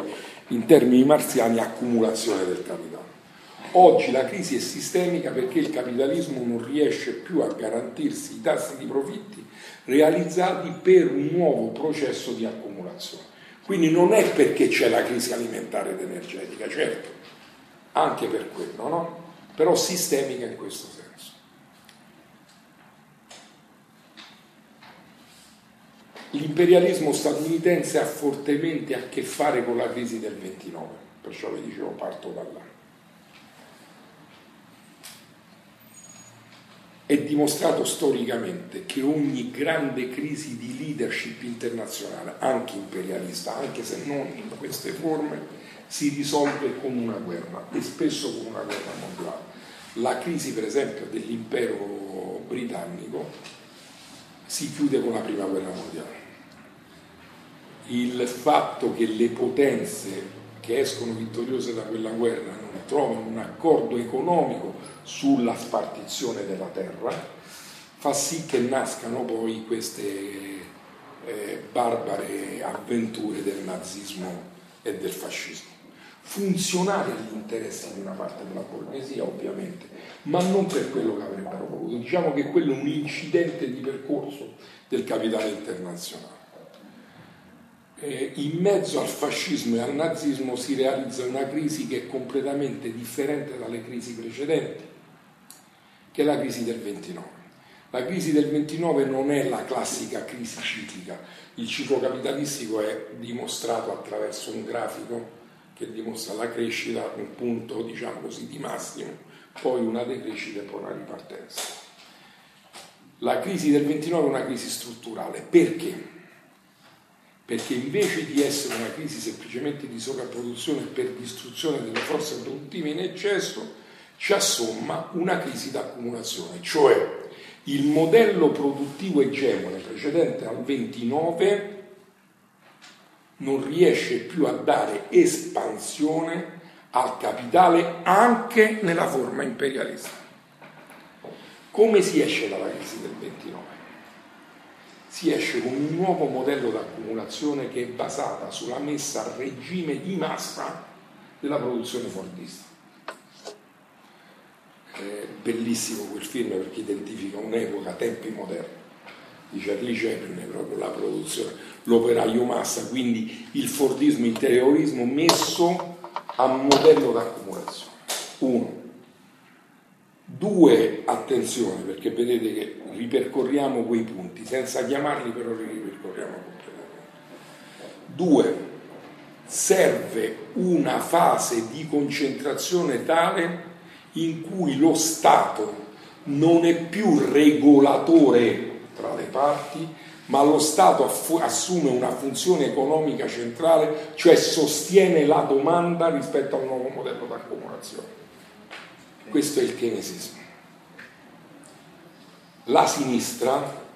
in termini marziani accumulazione del capitale. Oggi la crisi è sistemica perché il capitalismo non riesce più a garantirsi i tassi di profitti realizzati per un nuovo processo di accumulazione. Quindi non è perché c'è la crisi alimentare ed energetica, certo, anche per quello, no? Però sistemica in questo senso. L'imperialismo statunitense ha fortemente a che fare con la crisi del 29, perciò vi dicevo parto da là. È dimostrato storicamente che ogni grande crisi di leadership internazionale, anche imperialista, anche se non in queste forme, si risolve con una guerra e spesso con una guerra mondiale. La crisi, per esempio, dell'impero britannico si chiude con la prima guerra mondiale. Il fatto che le potenze che escono vittoriose da quella guerra non trovano un accordo economico sulla spartizione della terra, fa sì che nascano poi queste eh, barbare avventure del nazismo e del fascismo. Funzionali agli interessi di una parte della borghesia, ovviamente, ma non per quello che avrebbero voluto. Diciamo che quello è un incidente di percorso del capitale internazionale eh, in mezzo al fascismo e al nazismo si realizza una crisi che è completamente differente dalle crisi precedenti, che è la crisi del 29. La crisi del 29 non è la classica crisi ciclica, il ciclo capitalistico è dimostrato attraverso un grafico che dimostra la crescita, un punto diciamo così di massimo, poi una decrescita e poi una ripartenza. La crisi del 29 è una crisi strutturale, perché? perché invece di essere una crisi semplicemente di sovrapproduzione per distruzione delle forze produttive in eccesso, ci assomma una crisi d'accumulazione, cioè il modello produttivo egemone precedente al 29 non riesce più a dare espansione al capitale anche nella forma imperialista. Come si esce dalla crisi del 29? si esce con un nuovo modello d'accumulazione che è basata sulla messa a regime di massa della produzione fordista. È bellissimo quel film perché identifica un'epoca, tempi moderni. Di Charlie Chaplin è proprio la produzione, l'operaio massa, quindi il fordismo, il terrorismo messo a modello d'accumulazione. Uno. Due, attenzione, perché vedete che ripercorriamo quei punti, senza chiamarli però li ripercorriamo completamente. Due, serve una fase di concentrazione tale in cui lo Stato non è più regolatore tra le parti, ma lo Stato assume una funzione economica centrale, cioè sostiene la domanda rispetto al nuovo modello d'accumulazione. Questo è il keynesismo. La sinistra,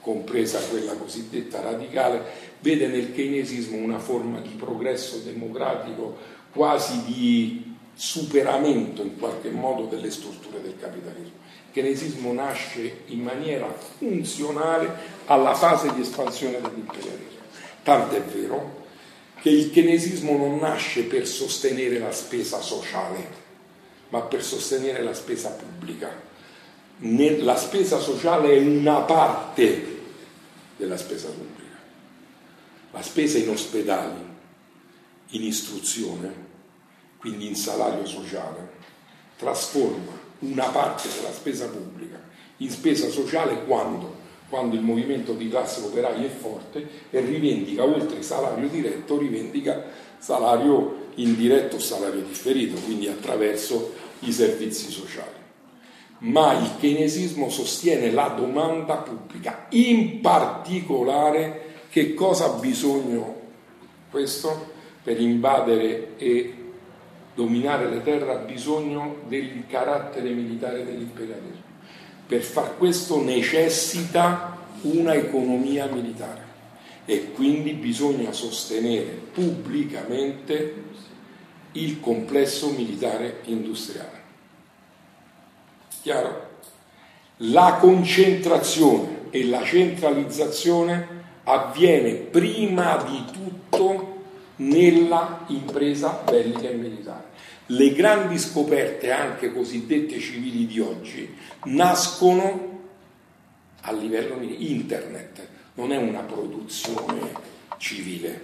compresa quella cosiddetta radicale, vede nel keynesismo una forma di progresso democratico, quasi di superamento in qualche modo delle strutture del capitalismo. Il keynesismo nasce in maniera funzionale alla fase di espansione dell'imperialismo. Tant'è vero che il keynesismo non nasce per sostenere la spesa sociale, ma per sostenere la spesa pubblica la spesa sociale è una parte della spesa pubblica. La spesa in ospedali, in istruzione, quindi in salario sociale, trasforma una parte della spesa pubblica in spesa sociale quando? Quando il movimento di classe operaia è forte e rivendica, oltre salario diretto, rivendica salario indiretto salario differito, quindi attraverso i servizi sociali ma il keynesismo sostiene la domanda pubblica, in particolare che cosa ha bisogno questo per invadere e dominare le terre ha bisogno del carattere militare dell'imperialismo. Per far questo necessita una economia militare e quindi bisogna sostenere pubblicamente il complesso militare industriale. Chiaro? La concentrazione e la centralizzazione avviene prima di tutto nella impresa bellica e militare. Le grandi scoperte, anche cosiddette civili di oggi, nascono a livello. Internet non è una produzione civile,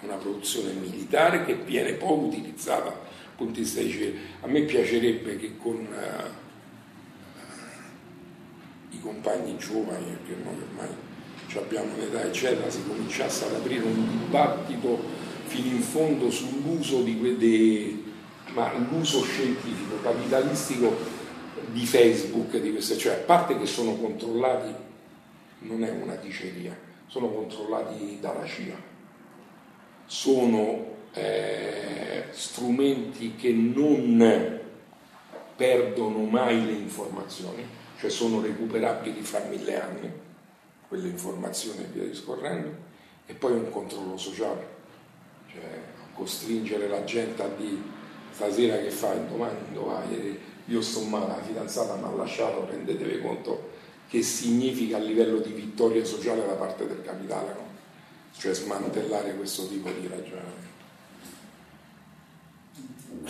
è una produzione militare che viene poi utilizzata a me piacerebbe che con uh, i compagni giovani, perché noi ormai abbiamo un'età eccetera, si cominciasse ad aprire un dibattito fino in fondo sull'uso di quelle, ma l'uso scientifico, capitalistico di Facebook, di queste, cioè a parte che sono controllati, non è una diceria, sono controllati dalla CIA, sono eh, strumenti che non perdono mai le informazioni, cioè sono recuperabili fra mille anni, quelle informazioni e via discorrendo, e poi un controllo sociale, cioè costringere la gente a dire stasera che fai, domani dove vai, io sto male, la fidanzata mi ha lasciato, rendetevi conto che significa a livello di vittoria sociale da parte del capitale, no? cioè smantellare questo tipo di ragionamento.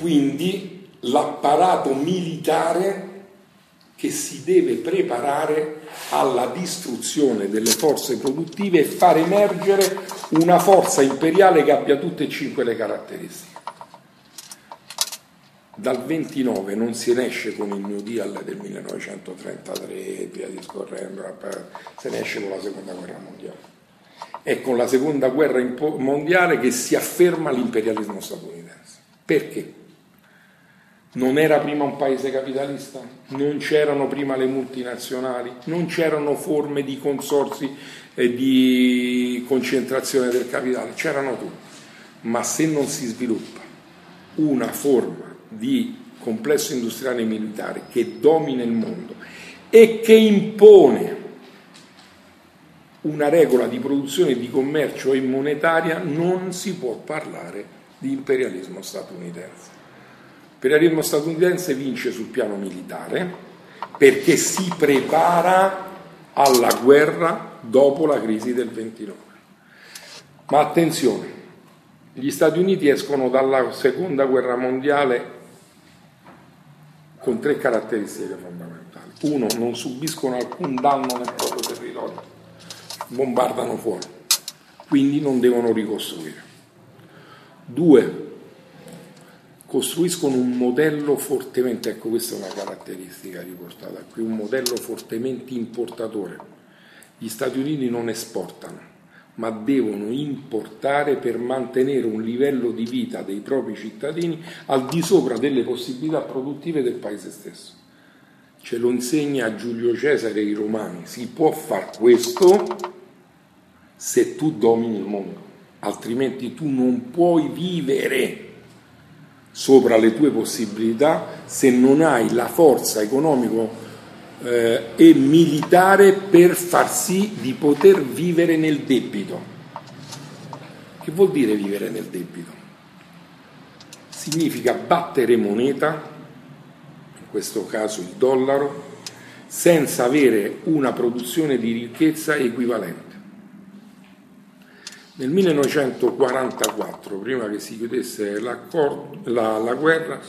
Quindi l'apparato militare che si deve preparare alla distruzione delle forze produttive e far emergere una forza imperiale che abbia tutte e cinque le caratteristiche. Dal 29 non si ne esce con il New Deal del 1933 e via discorrendo, se ne esce con la seconda guerra mondiale. È con la seconda guerra mondiale che si afferma l'imperialismo statunitense. Perché? Non era prima un paese capitalista? Non c'erano prima le multinazionali? Non c'erano forme di consorsi e di concentrazione del capitale? C'erano tutte. Ma se non si sviluppa una forma di complesso industriale e militare che domina il mondo e che impone una regola di produzione, di commercio e monetaria, non si può parlare di imperialismo statunitense. L'imperialismo statunitense vince sul piano militare perché si prepara alla guerra dopo la crisi del 29. Ma attenzione, gli Stati Uniti escono dalla seconda guerra mondiale con tre caratteristiche fondamentali. Uno, non subiscono alcun danno nel proprio territorio, bombardano fuori, quindi non devono ricostruire. Due, costruiscono un modello fortemente, ecco questa è una caratteristica riportata qui, un modello fortemente importatore. Gli Stati Uniti non esportano, ma devono importare per mantenere un livello di vita dei propri cittadini al di sopra delle possibilità produttive del paese stesso. Ce lo insegna Giulio Cesare e i romani, si può fare questo se tu domini il mondo, altrimenti tu non puoi vivere sopra le tue possibilità se non hai la forza economico eh, e militare per far sì di poter vivere nel debito. Che vuol dire vivere nel debito? Significa battere moneta, in questo caso il dollaro, senza avere una produzione di ricchezza equivalente. Nel 1944, prima che si chiudesse la, la guerra,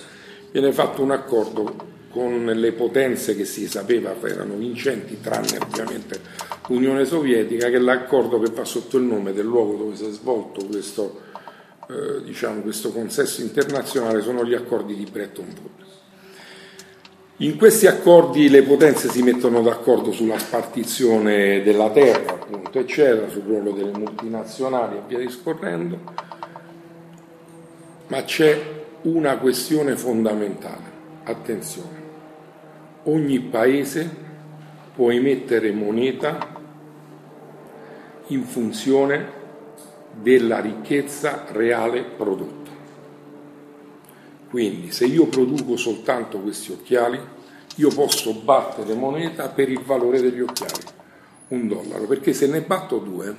viene fatto un accordo con le potenze che si sapeva erano vincenti, tranne ovviamente l'Unione Sovietica, che è l'accordo che va sotto il nome del luogo dove si è svolto questo, eh, diciamo, questo consesso internazionale, sono gli accordi di Bretton Woods. In questi accordi le potenze si mettono d'accordo sulla spartizione della terra, appunto, eccetera, sul ruolo delle multinazionali e via discorrendo, ma c'è una questione fondamentale. Attenzione, ogni paese può emettere moneta in funzione della ricchezza reale prodotta. Quindi se io produco soltanto questi occhiali, io posso battere moneta per il valore degli occhiali, un dollaro, perché se ne batto due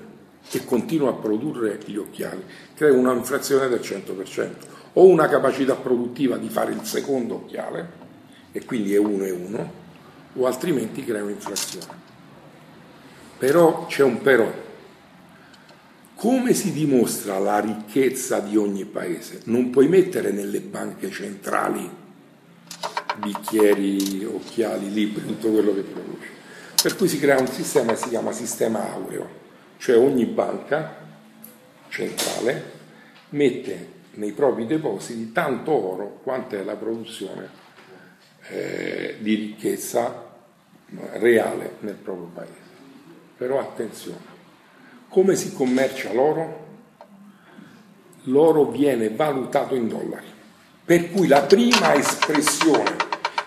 e continuo a produrre gli occhiali, creo una inflazione del 100%. Ho una capacità produttiva di fare il secondo occhiale, e quindi è uno e uno, o altrimenti creo inflazione. Però c'è un però. Come si dimostra la ricchezza di ogni paese? Non puoi mettere nelle banche centrali bicchieri, occhiali, libri, tutto quello che produce. Per cui si crea un sistema che si chiama sistema aureo, cioè ogni banca centrale mette nei propri depositi tanto oro quanto è la produzione eh, di ricchezza reale nel proprio paese. Però attenzione, come si commercia l'oro? L'oro viene valutato in dollari, per cui la prima espressione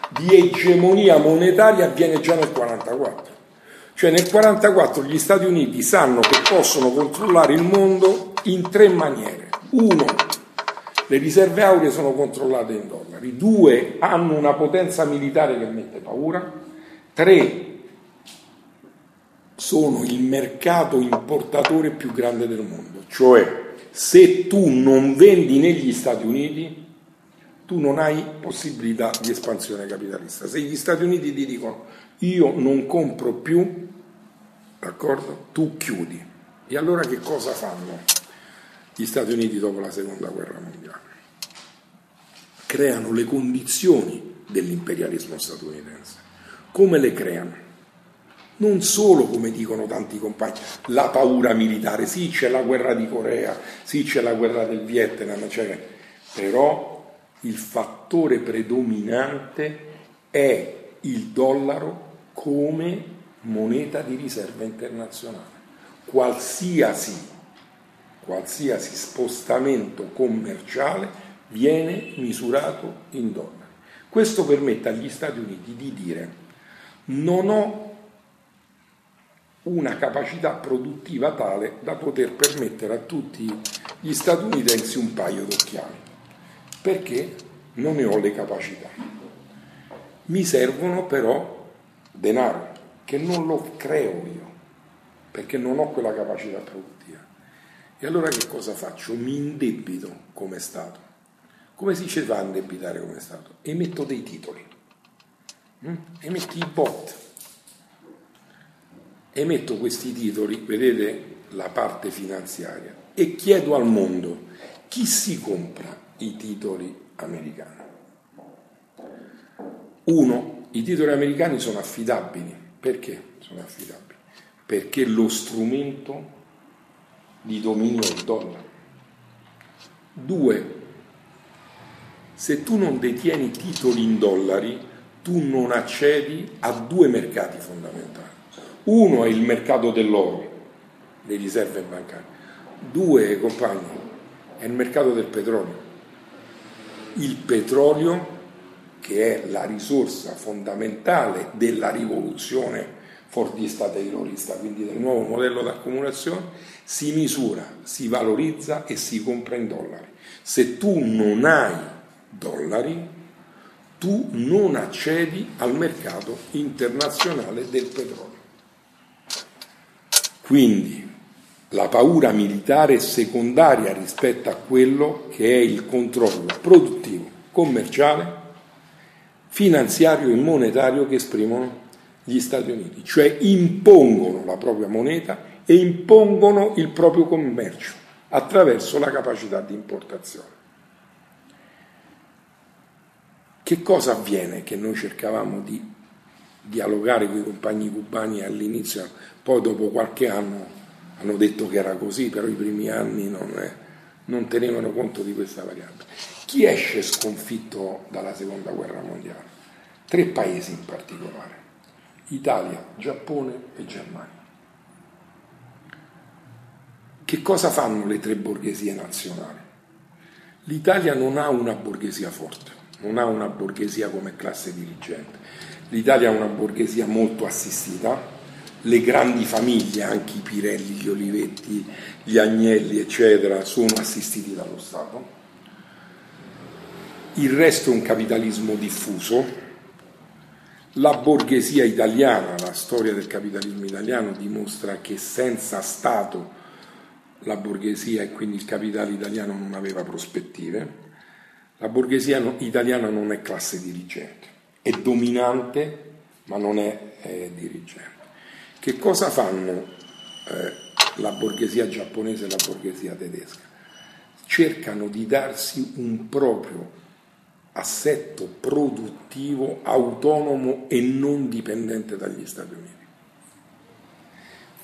di egemonia monetaria avviene già nel 1944. Cioè nel 1944 gli Stati Uniti sanno che possono controllare il mondo in tre maniere. Uno, le riserve auree sono controllate in dollari, due hanno una potenza militare che mette paura, tre sono il mercato importatore più grande del mondo, cioè se tu non vendi negli Stati Uniti tu non hai possibilità di espansione capitalista. Se gli Stati Uniti ti dicono io non compro più, d'accordo? Tu chiudi. E allora che cosa fanno? gli Stati Uniti dopo la seconda guerra mondiale. Creano le condizioni dell'imperialismo statunitense. Come le creano? Non solo, come dicono tanti compagni, la paura militare, sì c'è la guerra di Corea, sì c'è la guerra del Vietnam, cioè, però il fattore predominante è il dollaro come moneta di riserva internazionale. Qualsiasi qualsiasi spostamento commerciale viene misurato in dollari. Questo permette agli Stati Uniti di dire non ho una capacità produttiva tale da poter permettere a tutti gli statunitensi un paio d'occhiali, perché non ne ho le capacità. Mi servono però denaro, che non lo creo io, perché non ho quella capacità produttiva. E allora che cosa faccio? Mi indebito come Stato. Come si fa a indebitare come Stato? Emetto dei titoli. Mm? Emetti i bot. Emetto questi titoli, vedete la parte finanziaria, e chiedo al mondo chi si compra i titoli americani. Uno, i titoli americani sono affidabili. Perché sono affidabili? Perché lo strumento di dominio del dollaro. Due, se tu non detieni titoli in dollari, tu non accedi a due mercati fondamentali. Uno è il mercato dell'oro, le riserve bancarie. Due, compagni, è il mercato del petrolio. Il petrolio, che è la risorsa fondamentale della rivoluzione fordista taylorista, quindi del nuovo modello d'accumulazione, si misura, si valorizza e si compra in dollari. Se tu non hai dollari, tu non accedi al mercato internazionale del petrolio. Quindi la paura militare è secondaria rispetto a quello che è il controllo produttivo, commerciale, finanziario e monetario che esprimono gli Stati Uniti, cioè impongono la propria moneta e impongono il proprio commercio attraverso la capacità di importazione. Che cosa avviene che noi cercavamo di dialogare con i compagni cubani all'inizio, poi dopo qualche anno hanno detto che era così, però i primi anni non, è, non tenevano conto di questa variabile. Chi esce sconfitto dalla seconda guerra mondiale? Tre paesi in particolare, Italia, Giappone e Germania. Che cosa fanno le tre borghesie nazionali? L'Italia non ha una borghesia forte, non ha una borghesia come classe dirigente. L'Italia ha una borghesia molto assistita, le grandi famiglie, anche i Pirelli, gli Olivetti, gli Agnelli, eccetera, sono assistiti dallo Stato. Il resto è un capitalismo diffuso. La borghesia italiana, la storia del capitalismo italiano dimostra che senza Stato la borghesia e quindi il capitale italiano non aveva prospettive. La borghesia italiana non è classe dirigente, è dominante ma non è, è dirigente. Che cosa fanno eh, la borghesia giapponese e la borghesia tedesca? Cercano di darsi un proprio assetto produttivo autonomo e non dipendente dagli Stati Uniti.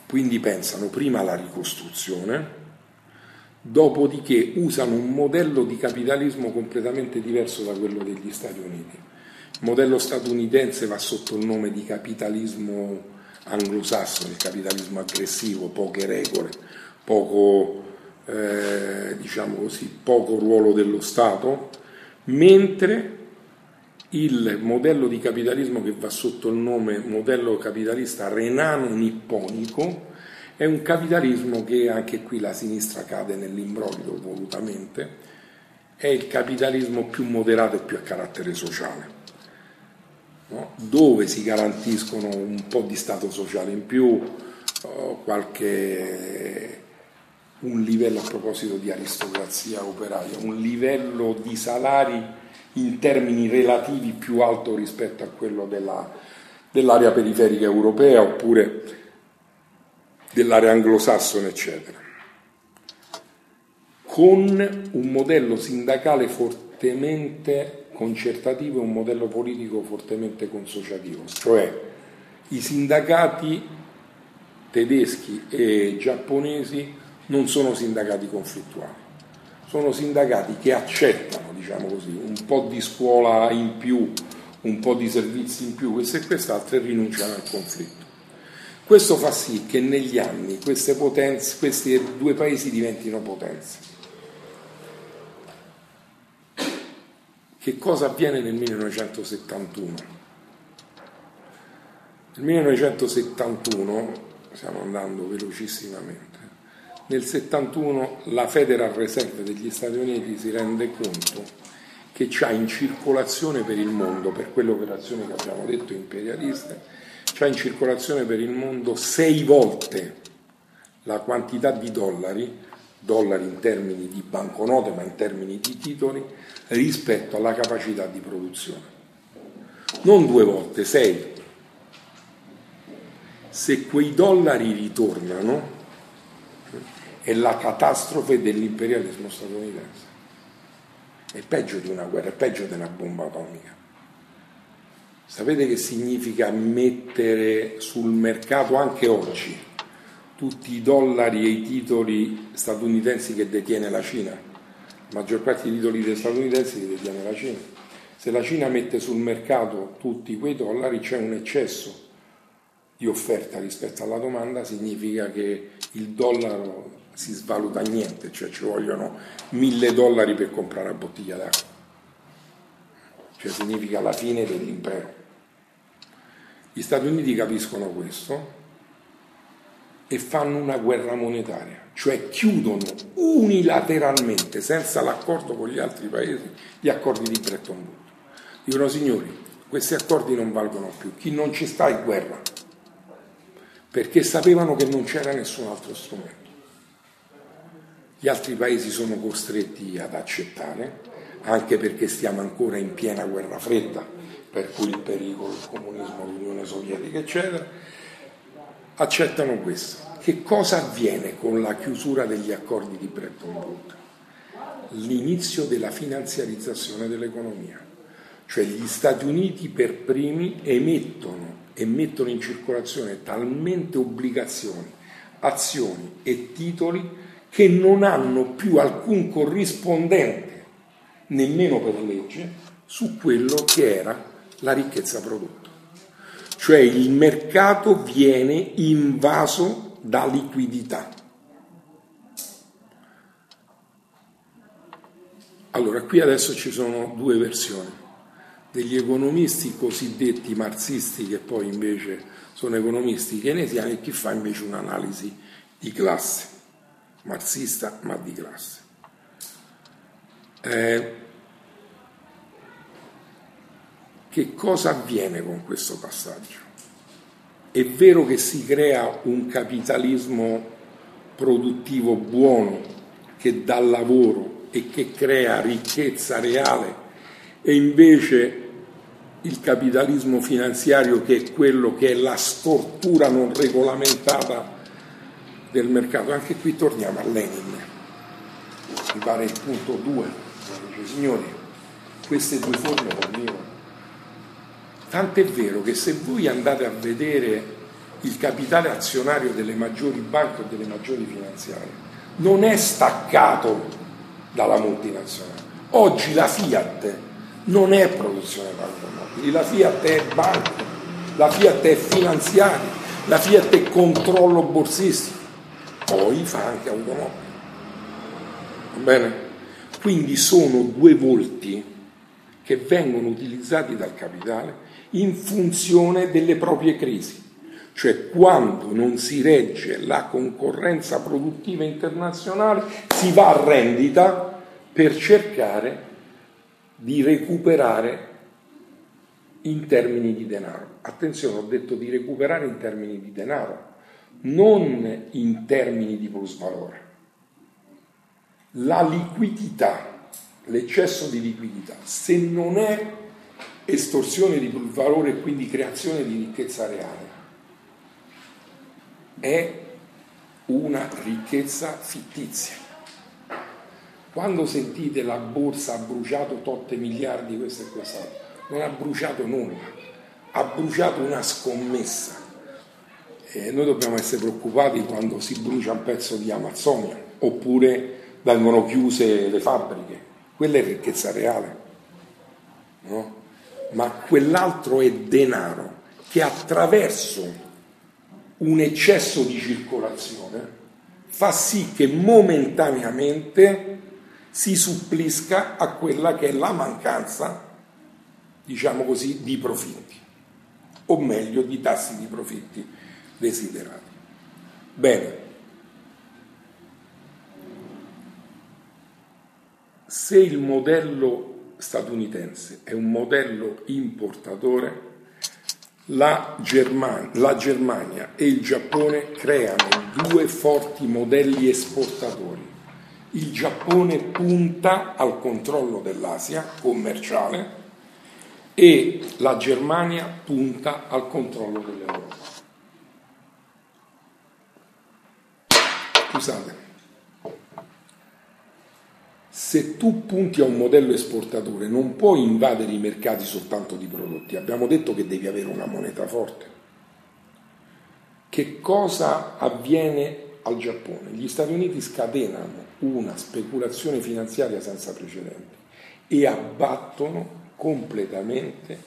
Quindi pensano prima alla ricostruzione, dopodiché usano un modello di capitalismo completamente diverso da quello degli Stati Uniti. Il modello statunitense va sotto il nome di capitalismo anglosassone, il capitalismo aggressivo, poche regole, poco, eh, diciamo così, poco ruolo dello Stato, mentre il modello di capitalismo che va sotto il nome modello capitalista renano-nipponico è un capitalismo che anche qui la sinistra cade nell'imbroglio volutamente, è il capitalismo più moderato e più a carattere sociale no? dove si garantiscono un po' di stato sociale in più, qualche, un livello a proposito di aristocrazia operaia, un livello di salari in termini relativi più alto rispetto a quello della, dell'area periferica europea oppure dell'area anglosassone, eccetera, con un modello sindacale fortemente concertativo è un modello politico fortemente consociativo, cioè i sindacati tedeschi e giapponesi non sono sindacati conflittuali, sono sindacati che accettano, diciamo così, un po' di scuola in più, un po' di servizi in più, questo e quest'altro e rinunciano al conflitto. Questo fa sì che negli anni potenze, questi due paesi diventino potenze Che cosa avviene nel 1971? Nel 1971, stiamo andando velocissimamente, nel 71 la Federal Reserve degli Stati Uniti si rende conto che c'ha in circolazione per il mondo, per quelle operazioni che abbiamo detto imperialiste, c'ha in circolazione per il mondo sei volte la quantità di dollari dollari in termini di banconote ma in termini di titoli rispetto alla capacità di produzione. Non due volte, sei. Se quei dollari ritornano è la catastrofe dell'imperialismo statunitense. È peggio di una guerra, è peggio di una bomba atomica. Sapete che significa mettere sul mercato anche oggi tutti i dollari e i titoli statunitensi che detiene la Cina. La maggior parte dei titoli statunitensi li detiene la Cina. Se la Cina mette sul mercato tutti quei dollari c'è un eccesso di offerta rispetto alla domanda significa che il dollaro si svaluta niente, cioè ci vogliono mille dollari per comprare una bottiglia d'acqua. Cioè significa la fine dell'impero. Gli Stati Uniti capiscono questo e fanno una guerra monetaria, cioè chiudono unilateralmente, senza l'accordo con gli altri paesi, gli accordi di Bretton Woods. Dicono signori, questi accordi non valgono più, chi non ci sta è guerra, perché sapevano che non c'era nessun altro strumento. Gli altri paesi sono costretti ad accettare, anche perché stiamo ancora in piena guerra fredda, per cui il pericolo, il comunismo, l'Unione Sovietica, eccetera, accettano questo. Che cosa avviene con la chiusura degli accordi di Bretton Woods? L'inizio della finanziarizzazione dell'economia, cioè gli Stati Uniti per primi emettono e mettono in circolazione talmente obbligazioni, azioni e titoli che non hanno più alcun corrispondente, nemmeno per legge, su quello che era la ricchezza prodotta. Cioè il mercato viene invaso da liquidità. Allora, qui adesso ci sono due versioni, degli economisti cosiddetti marxisti, che poi invece sono economisti keynesiani, e chi fa invece un'analisi di classe marxista ma di classe. Eh, che cosa avviene con questo passaggio? È vero che si crea un capitalismo produttivo buono che dà lavoro e che crea ricchezza reale e invece il capitalismo finanziario che è quello che è la stortura non regolamentata del mercato. Anche qui torniamo a Lenin, mi pare il punto 2, dice signori, queste due forme convivono. Tant'è vero che se voi andate a vedere il capitale azionario delle maggiori banche o delle maggiori finanziarie, non è staccato dalla multinazionale. Oggi la Fiat non è produzione di automobili, la Fiat è banca, la Fiat è finanziaria, la Fiat è controllo borsistico poi fa anche automobili. Va bene? Quindi sono due volti che vengono utilizzati dal capitale in funzione delle proprie crisi. Cioè quando non si regge la concorrenza produttiva internazionale si va a rendita per cercare di recuperare in termini di denaro. Attenzione, ho detto di recuperare in termini di denaro, non in termini di plusvalore. La liquidità, l'eccesso di liquidità, se non è estorsione di plusvalore e quindi creazione di ricchezza reale, è una ricchezza fittizia. Quando sentite la borsa ha bruciato totte miliardi, questo e quest'altro, non ha bruciato nulla, ha bruciato una scommessa e noi dobbiamo essere preoccupati quando si brucia un pezzo di Amazzonia oppure vengono chiuse le fabbriche. Quella è ricchezza reale, no? Ma quell'altro è denaro che attraverso un eccesso di circolazione fa sì che momentaneamente si supplisca a quella che è la mancanza, diciamo così, di profitti, o meglio di tassi di profitti desiderati. Bene, se il modello statunitense è un modello importatore, la Germania, la Germania, e il Giappone creano due forti modelli esportatori. Il Giappone punta al controllo dell'Asia commerciale e la Germania punta al controllo dell'Europa. Scusate, se tu punti a un modello esportatore non puoi invadere i mercati soltanto di prodotti, abbiamo detto che devi avere una moneta forte. Che cosa avviene al Giappone? Gli Stati Uniti scatenano una speculazione finanziaria senza precedenti e abbattono completamente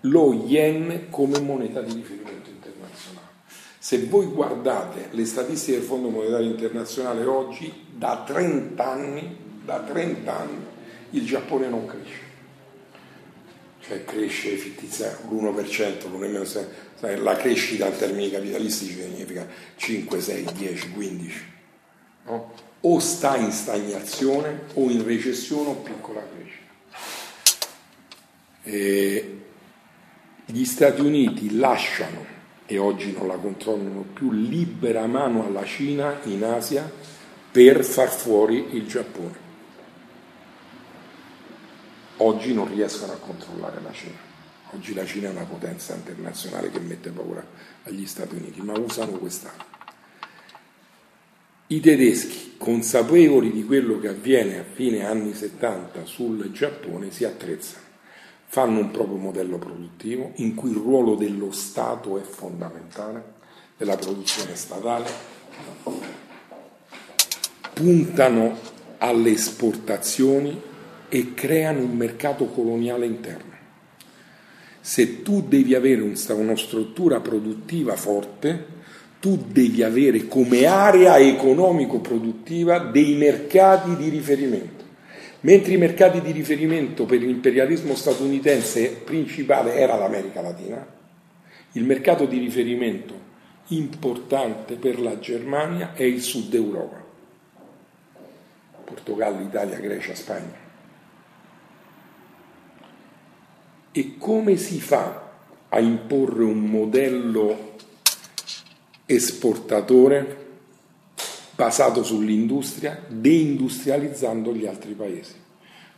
lo yen come moneta di riferimento internazionale. Se voi guardate le statistiche del Fondo Monetario Internazionale oggi, da 30 anni, da 30 anni il Giappone non cresce. Cioè cresce fittizia l'1%, l'1,6%, la crescita in termini capitalistici significa 5, 6, 10, 15. No? O sta in stagnazione o in recessione o piccola crescita. E gli Stati Uniti lasciano, e oggi non la controllano più, libera mano alla Cina in Asia per far fuori il Giappone. Oggi non riescono a controllare la Cina. Oggi la Cina è una potenza internazionale che mette paura agli Stati Uniti, ma usano quest'arma. I tedeschi, consapevoli di quello che avviene a fine anni 70 sul Giappone, si attrezzano fanno un proprio modello produttivo in cui il ruolo dello Stato è fondamentale, della produzione statale, puntano alle esportazioni e creano un mercato coloniale interno. Se tu devi avere una struttura produttiva forte, tu devi avere come area economico-produttiva dei mercati di riferimento mentre i mercati di riferimento per l'imperialismo statunitense principale era l'America Latina, il mercato di riferimento importante per la Germania è il sud Europa, Portogallo, Italia, Grecia, Spagna. E come si fa a imporre un modello esportatore basato sull'industria, deindustrializzando gli altri paesi.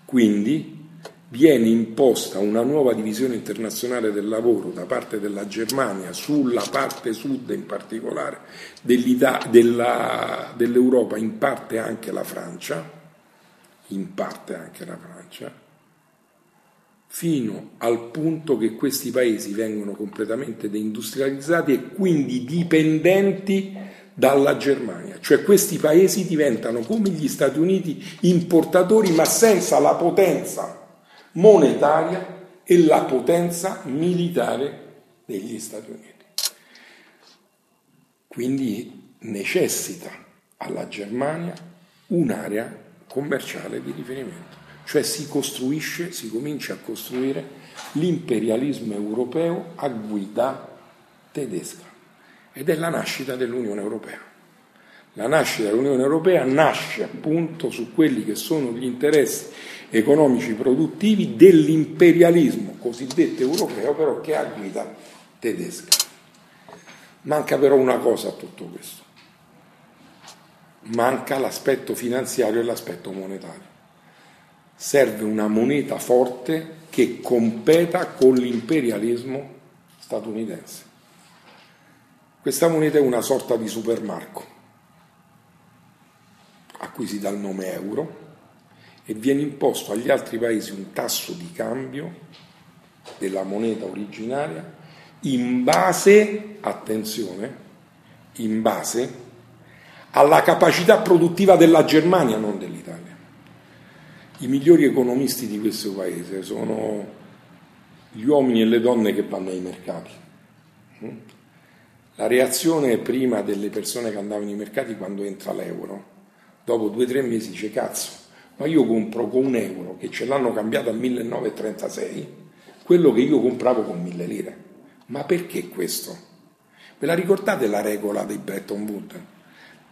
Quindi viene imposta una nuova divisione internazionale del lavoro da parte della Germania sulla parte sud in particolare della, dell'Europa, in parte anche la Francia, in parte anche la Francia, fino al punto che questi paesi vengono completamente deindustrializzati e quindi dipendenti dalla Germania, cioè questi paesi diventano come gli Stati Uniti importatori ma senza la potenza monetaria e la potenza militare degli Stati Uniti. Quindi necessita alla Germania un'area commerciale di riferimento, cioè si costruisce, si comincia a costruire l'imperialismo europeo a guida tedesca ed è la nascita dell'Unione Europea. La nascita dell'Unione Europea nasce appunto su quelli che sono gli interessi economici produttivi dell'imperialismo cosiddetto europeo, però che ha guida tedesca. Manca però una cosa a tutto questo. Manca l'aspetto finanziario e l'aspetto monetario. Serve una moneta forte che competa con l'imperialismo statunitense. Questa moneta è una sorta di supermarco a cui si dà il nome euro e viene imposto agli altri paesi un tasso di cambio della moneta originaria in base, attenzione, in base alla capacità produttiva della Germania, non dell'Italia. I migliori economisti di questo paese sono gli uomini e le donne che vanno ai mercati. La reazione prima delle persone che andavano ai mercati quando entra l'euro, dopo due o tre mesi dice cazzo, ma io compro con un euro che ce l'hanno cambiato a 1936, quello che io compravo con mille lire. Ma perché questo? Ve la ricordate la regola dei Bretton Woods?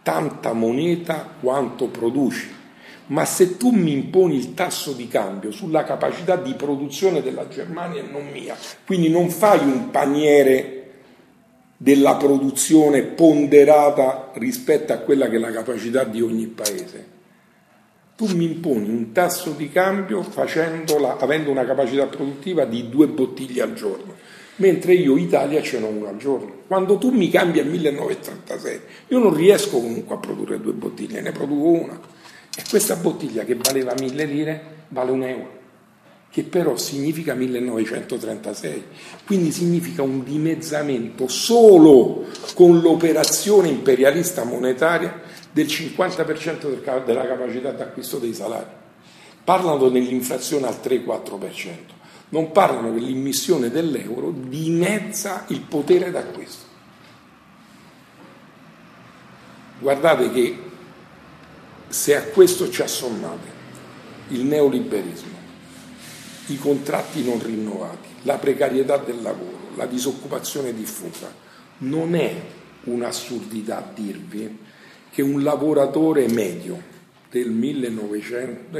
Tanta moneta quanto produci. Ma se tu mi imponi il tasso di cambio sulla capacità di produzione della Germania e non mia, quindi non fai un paniere della produzione ponderata rispetto a quella che è la capacità di ogni paese. Tu mi imponi un tasso di cambio avendo una capacità produttiva di due bottiglie al giorno, mentre io Italia ce n'ho una al giorno. Quando tu mi cambi a 1936, io non riesco comunque a produrre due bottiglie, ne produco una. E questa bottiglia che valeva mille lire vale un euro che però significa 1936, quindi significa un dimezzamento solo con l'operazione imperialista monetaria del 50% della capacità d'acquisto dei salari. Parlano dell'inflazione al 3-4%, non parlano che l'immissione dell'euro dimezza il potere d'acquisto. Guardate che se a questo ci assommate il neoliberismo, i contratti non rinnovati, la precarietà del lavoro, la disoccupazione diffusa, non è un'assurdità dirvi che un lavoratore medio del 1900,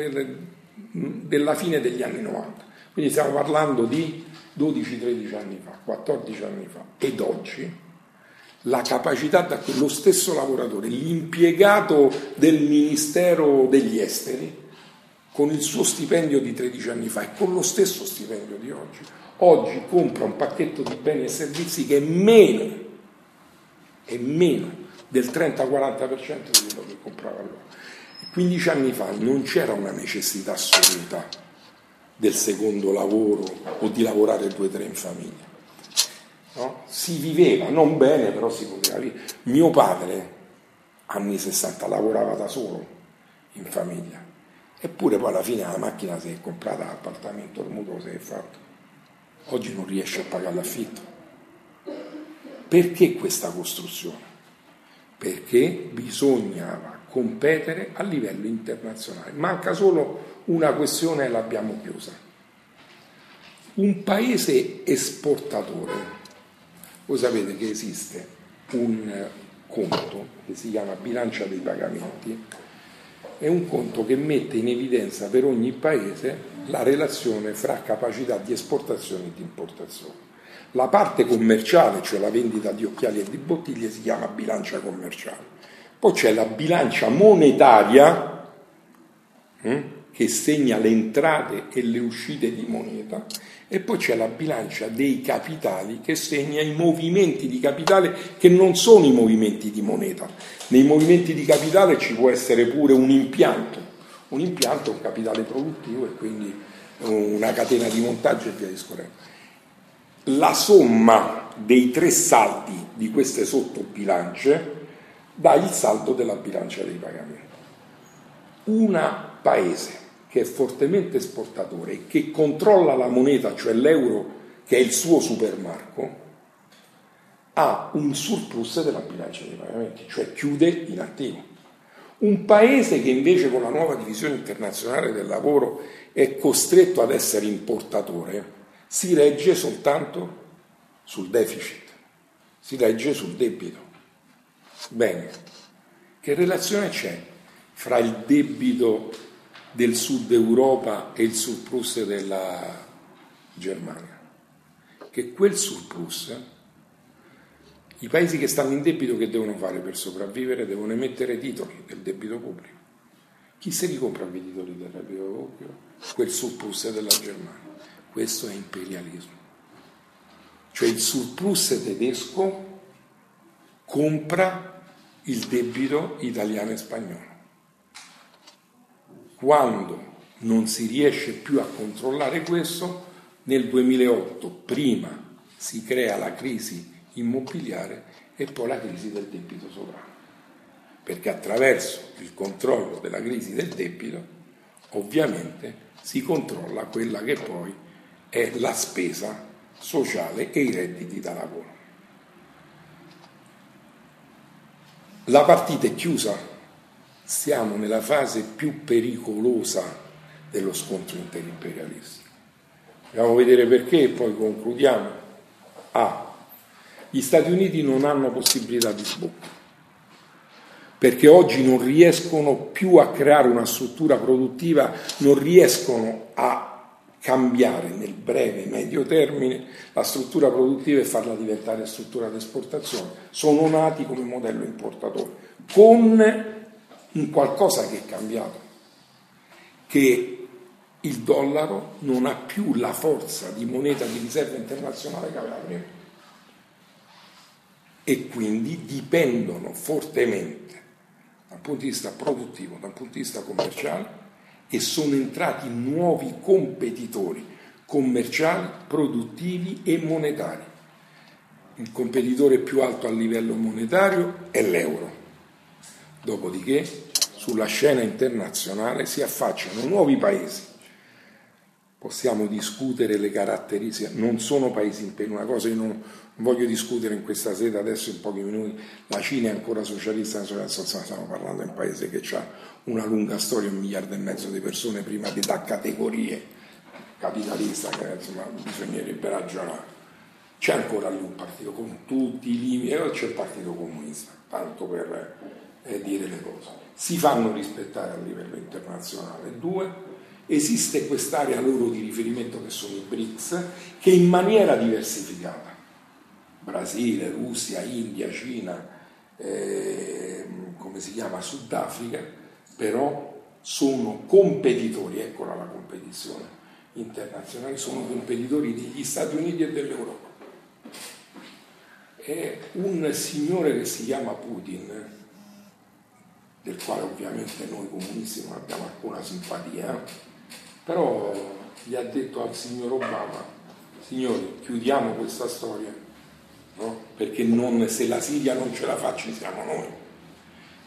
della fine degli anni 90, quindi stiamo parlando di 12-13 anni fa, 14 anni fa, ed oggi la capacità da quello stesso lavoratore, l'impiegato del Ministero degli Esteri, con il suo stipendio di 13 anni fa e con lo stesso stipendio di oggi, oggi compra un pacchetto di beni e servizi che è meno, è meno del 30-40% di quello che comprava allora. 15 anni fa non c'era una necessità assoluta del secondo lavoro o di lavorare due o tre in famiglia. No? Si viveva, non bene, però si poteva vivere. Mio padre, anni 60, lavorava da solo in famiglia Eppure poi alla fine la macchina si è comprata l'appartamento, il mutuo si è fatto. Oggi non riesce a pagare l'affitto. Perché questa costruzione? Perché bisognava competere a livello internazionale. Manca solo una questione e l'abbiamo chiusa. Un paese esportatore, voi sapete che esiste un conto che si chiama bilancia dei pagamenti, è un conto che mette in evidenza per ogni paese la relazione fra capacità di esportazione e di importazione. La parte commerciale, cioè la vendita di occhiali e di bottiglie, si chiama bilancia commerciale. Poi c'è la bilancia monetaria hm, che segna le entrate e le uscite di moneta e poi c'è la bilancia dei capitali che segna i movimenti di capitale che non sono i movimenti di moneta. Nei movimenti di capitale ci può essere pure un impianto, un impianto un capitale produttivo e quindi una catena di montaggio e via discorrendo. La somma dei tre saldi di queste sottobilance dà il saldo della bilancia dei pagamenti. Un paese che è fortemente esportatore e che controlla la moneta, cioè l'euro, che è il suo supermarco, ha un surplus della bilancia dei pagamenti, cioè chiude in attivo. Un paese che invece con la nuova divisione internazionale del lavoro è costretto ad essere importatore, si regge soltanto sul deficit, si regge sul debito. Bene, che relazione c'è fra il debito del sud Europa e il surplus della Germania. Che quel surplus, i paesi che stanno in debito che devono fare per sopravvivere? Devono emettere titoli del debito pubblico. Chi se li compra quei titoli del debito pubblico? Quel surplus della Germania. Questo è imperialismo. Cioè il surplus tedesco compra il debito italiano e spagnolo quando non si riesce più a controllare questo, nel 2008 prima si crea la crisi immobiliare e poi la crisi del debito sovrano. Perché attraverso il controllo della crisi del debito ovviamente si controlla quella che poi è la spesa sociale e i redditi da lavoro. La partita è chiusa siamo nella fase più pericolosa dello scontro interimperialistico. Andiamo a vedere perché e poi concludiamo. A. Gli Stati Uniti non hanno possibilità di sbocco, perché oggi non riescono più a creare una struttura produttiva, non riescono a cambiare nel breve e medio termine la struttura produttiva e farla diventare struttura di esportazione. Sono nati come modello importatore, con un qualcosa che è cambiato, che il dollaro non ha più la forza di moneta di riserva internazionale che aveva prima e quindi dipendono fortemente dal punto di vista produttivo, dal punto di vista commerciale e sono entrati nuovi competitori commerciali, produttivi e monetari. Il competitore più alto a livello monetario è l'euro. Dopodiché sulla scena internazionale si affacciano nuovi paesi, possiamo discutere le caratteristiche, non sono paesi imperialisti, una cosa che non voglio discutere in questa sede adesso in pochi minuti, la Cina è ancora socialista, stiamo parlando di un paese che ha una lunga storia, un miliardo e mezzo di persone prima di da categorie capitalista che insomma bisognerebbe ragionare. C'è ancora lì un partito con tutti i limiti, c'è il partito comunista, tanto per eh, dire le cose. Si fanno rispettare a livello internazionale. Due, esiste quest'area loro di riferimento che sono i BRICS, che in maniera diversificata, Brasile, Russia, India, Cina, eh, come si chiama, Sudafrica, però sono competitori, eccola la competizione internazionale, sono competitori degli Stati Uniti e dell'Europa. È un signore che si chiama Putin, del quale ovviamente noi comunisti non abbiamo alcuna simpatia, però gli ha detto al signor Obama, signori, chiudiamo questa storia, no? perché non, se la Siria non ce la fa ci siamo noi.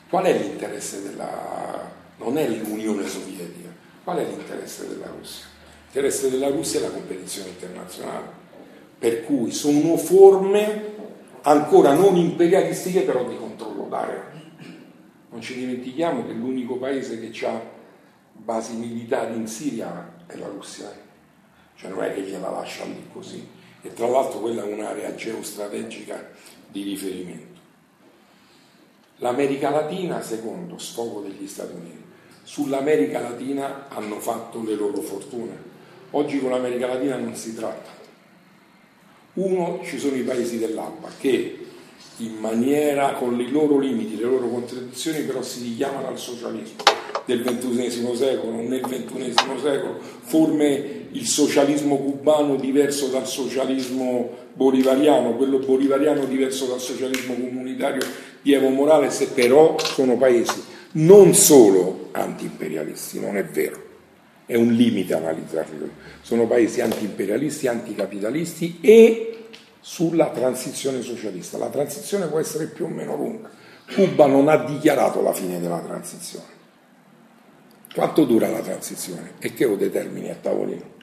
Qual è l'interesse della... non è l'Unione Sovietica, qual è l'interesse della Russia? L'interesse della Russia è la competizione internazionale, per cui sono forme ancora non imperialistiche però di controllo d'area. Non ci dimentichiamo che l'unico paese che ha basi militari in Siria è la Russia, cioè non è che gliela lasciano lì così. E tra l'altro quella è un'area geostrategica di riferimento. L'America Latina, secondo sfogo degli Stati Uniti, sull'America Latina hanno fatto le loro fortune. Oggi con l'America Latina non si tratta. Uno, ci sono i paesi dell'Alba che in maniera, con i loro limiti, le loro contraddizioni, però si richiamano al socialismo del XXI secolo, nel XXI secolo, forme il socialismo cubano diverso dal socialismo bolivariano, quello bolivariano diverso dal socialismo comunitario di Evo Morales, però sono paesi non solo anti-imperialisti, non è vero, è un limite analizzarli, sono paesi anti-imperialisti, anticapitalisti e sulla transizione socialista. La transizione può essere più o meno lunga. Cuba non ha dichiarato la fine della transizione quanto dura la transizione e che lo determini a tavolino?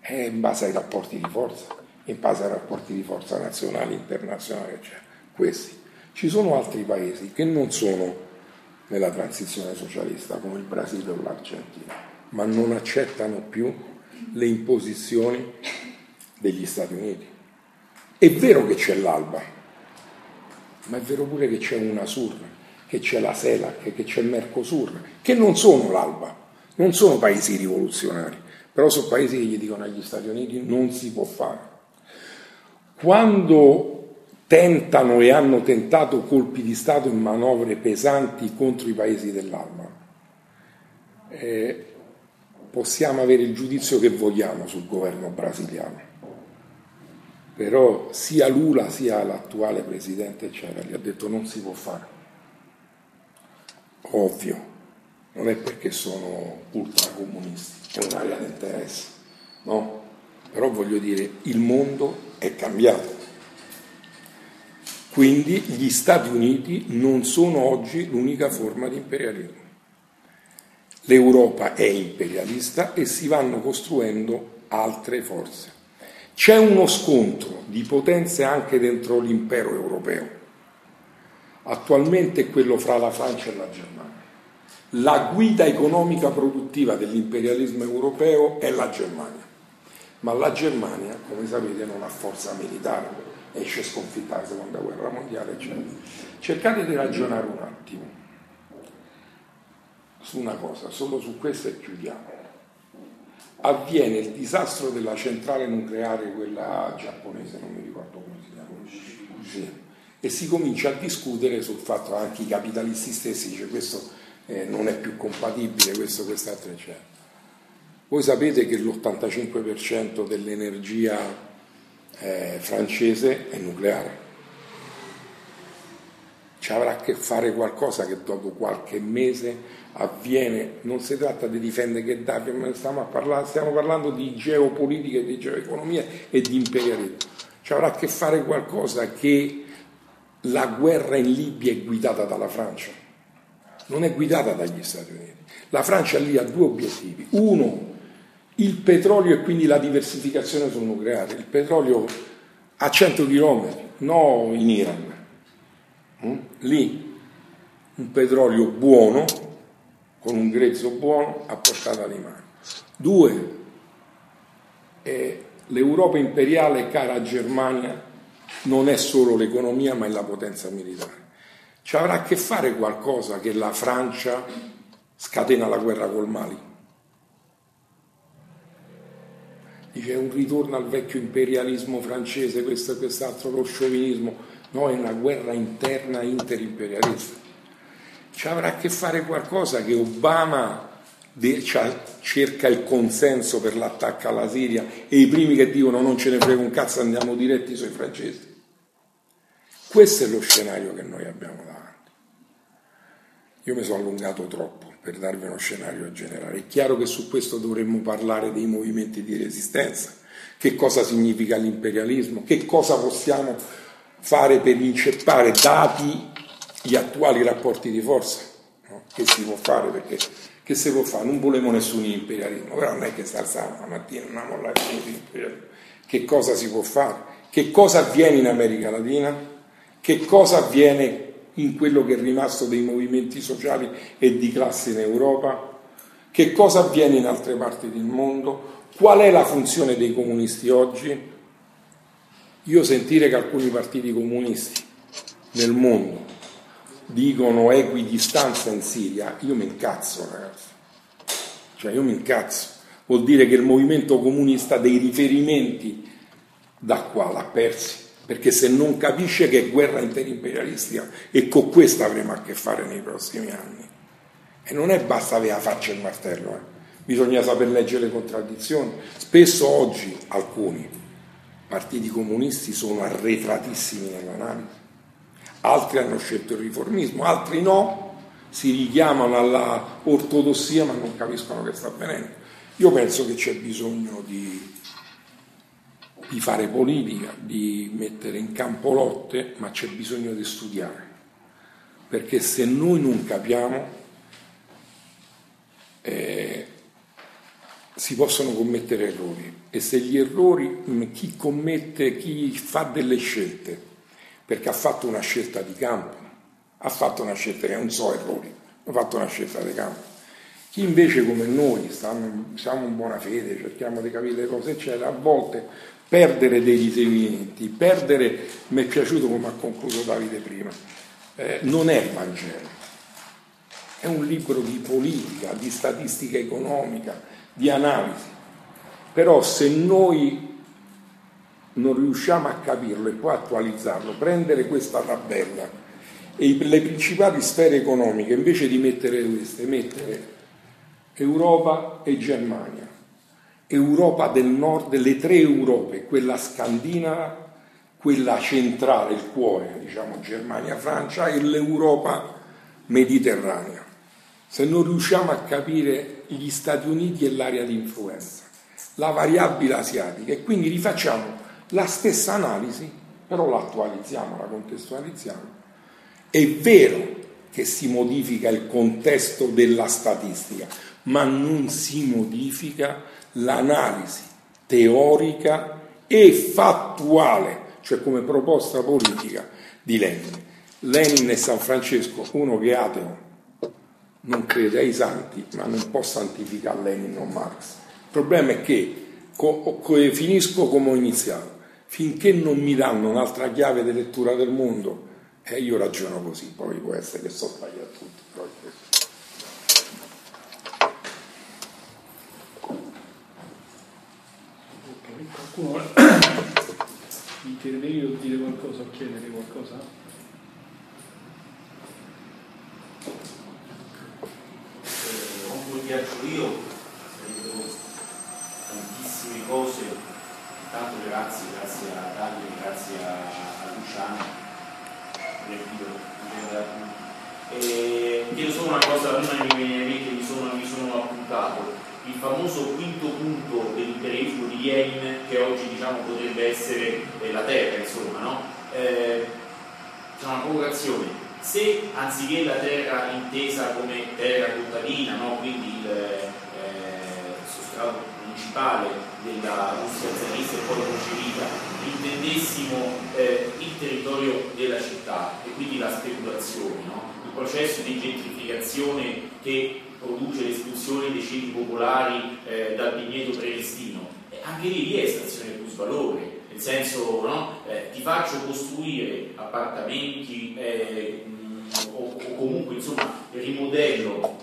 È in base ai rapporti di forza, in base ai rapporti di forza nazionali, internazionali, eccetera. Questi. Ci sono altri paesi che non sono nella transizione socialista, come il Brasile o l'Argentina, ma non accettano più le imposizioni degli Stati Uniti. È vero che c'è l'alba, ma è vero pure che c'è una surna che c'è la CELAC, che c'è il Mercosur, che non sono l'Alba, non sono paesi rivoluzionari, però sono paesi che gli dicono agli Stati Uniti non si può fare. Quando tentano e hanno tentato colpi di Stato in manovre pesanti contro i paesi dell'Alba, eh, possiamo avere il giudizio che vogliamo sul governo brasiliano però sia Lula sia l'attuale presidente eccetera gli ha detto non si può fare ovvio, non è perché sono ultracomunisti, è un'area di interesse, no? Però voglio dire, il mondo è cambiato. Quindi gli Stati Uniti non sono oggi l'unica forma di imperialismo. L'Europa è imperialista e si vanno costruendo altre forze. C'è uno scontro di potenze anche dentro l'impero europeo. Attualmente è quello fra la Francia e la Germania. La guida economica produttiva dell'imperialismo europeo è la Germania, ma la Germania, come sapete, non ha forza militare, esce sconfitta la seconda guerra mondiale, eccetera. Cercate di ragionare un attimo su una cosa, solo su questo e chiudiamo. Avviene il disastro della centrale nucleare, quella giapponese, non mi ricordo come si chiama, sì. e si comincia a discutere sul fatto, anche i capitalisti stessi, dice questo eh, non è più compatibile questo, quest'altro, eccetera. Voi sapete che l'85% dell'energia eh, francese è nucleare. Ci avrà a che fare qualcosa che dopo qualche mese avviene, non si tratta di difendere Gheddafi, ma stiamo, parlare, stiamo parlando di geopolitica, di geoeconomia e di imperialismo. Ci avrà a che fare qualcosa che la guerra in Libia è guidata dalla Francia non è guidata dagli Stati Uniti. La Francia lì ha due obiettivi. Uno, il petrolio e quindi la diversificazione sul nucleare. Il petrolio a 100 km, no in Iran. Mm? Lì un petrolio buono, con un grezzo buono, a portata di mano. Due, eh, l'Europa imperiale, cara Germania, non è solo l'economia ma è la potenza militare. Ci avrà a che fare qualcosa che la Francia scatena la guerra col Mali? Dice un ritorno al vecchio imperialismo francese, questo e quest'altro, lo sciovinismo. No, è una guerra interna interimperialista. Ci avrà a che fare qualcosa che Obama cerca il consenso per l'attacco alla Siria e i primi che dicono non ce ne frega un cazzo andiamo diretti sui francesi. Questo è lo scenario che noi abbiamo davanti. Io mi sono allungato troppo per darvi uno scenario generale. È chiaro che su questo dovremmo parlare dei movimenti di resistenza, che cosa significa l'imperialismo, che cosa possiamo fare per inceppare, dati gli attuali rapporti di forza, no? che si può fare perché che si può fare? Non volevo nessun imperialismo, però non è che sta la mattina, non amo l'imperialismo. Che cosa si può fare? Che cosa avviene in America Latina? Che cosa avviene in quello che è rimasto dei movimenti sociali e di classe in Europa? Che cosa avviene in altre parti del mondo? Qual è la funzione dei comunisti oggi? Io sentire che alcuni partiti comunisti nel mondo dicono equidistanza in Siria, io mi incazzo ragazzi, cioè io mi incazzo, vuol dire che il movimento comunista dei riferimenti da qua l'ha persi, perché se non capisce che è guerra interimperialistica e con questa avremo a che fare nei prossimi anni. E non è basta avere la faccia e il martello, eh. bisogna saper leggere le contraddizioni. Spesso oggi alcuni partiti comunisti sono arretratissimi nell'analisi altri hanno scelto il riformismo, altri no, si richiamano alla ortodossia ma non capiscono che sta avvenendo. Io penso che c'è bisogno di, di fare politica, di mettere in campo lotte, ma c'è bisogno di studiare, perché se noi non capiamo eh, si possono commettere errori e se gli errori, chi commette, chi fa delle scelte, perché ha fatto una scelta di campo, ha fatto una scelta che non so errori, ha fatto una scelta di campo. Chi invece come noi stanno, siamo in buona fede, cerchiamo di capire le cose, eccetera, a volte perdere dei riferimenti, perdere, mi è piaciuto come ha concluso Davide prima, eh, non è il Vangelo, è un libro di politica, di statistica economica, di analisi. Però se noi non riusciamo a capirlo e poi attualizzarlo, prendere questa tabella e le principali sfere economiche, invece di mettere queste, mettere Europa e Germania, Europa del nord, le tre Europe, quella scandinava, quella centrale, il cuore, diciamo Germania, Francia e l'Europa mediterranea. Se non riusciamo a capire gli Stati Uniti e l'area di influenza, la variabile asiatica e quindi rifacciamo la stessa analisi, però la attualizziamo, la contestualizziamo. È vero che si modifica il contesto della statistica, ma non si modifica l'analisi teorica e fattuale, cioè come proposta politica di Lenin. Lenin è San Francesco, uno che è ateo, non crede ai santi, ma non può santificare Lenin o Marx. Il problema è che co- co- finisco come ho iniziato finché non mi danno un'altra chiave di lettura del mondo, e eh, io ragiono così, poi può essere che so sbagliato tutto. Qualcuno intervenire o dire qualcosa o chiedere qualcosa? Eh, come viaggio io, tantissime cose Tanto grazie, grazie a Davide, grazie a, Luciano per il video. chiedo solo una cosa, prima mi viene in mente, mi sono, mi sono appuntato, il famoso quinto punto dell'imperialismo di Lenin che oggi diciamo, potrebbe essere eh, la terra, insomma, no? Eh, una provocazione. Se anziché la terra intesa come terra contadina, no? quindi il eh, sostrato principale della Russia zarista e poi bolscevica, intendessimo eh, il territorio della città e quindi la speculazione, no? il processo di gentrificazione che produce l'espulsione dei ceti popolari eh, dal vigneto prelestino. anche lì, è estrazione plus valore, nel senso no? eh, ti faccio costruire appartamenti eh, o, o, comunque insomma rimodello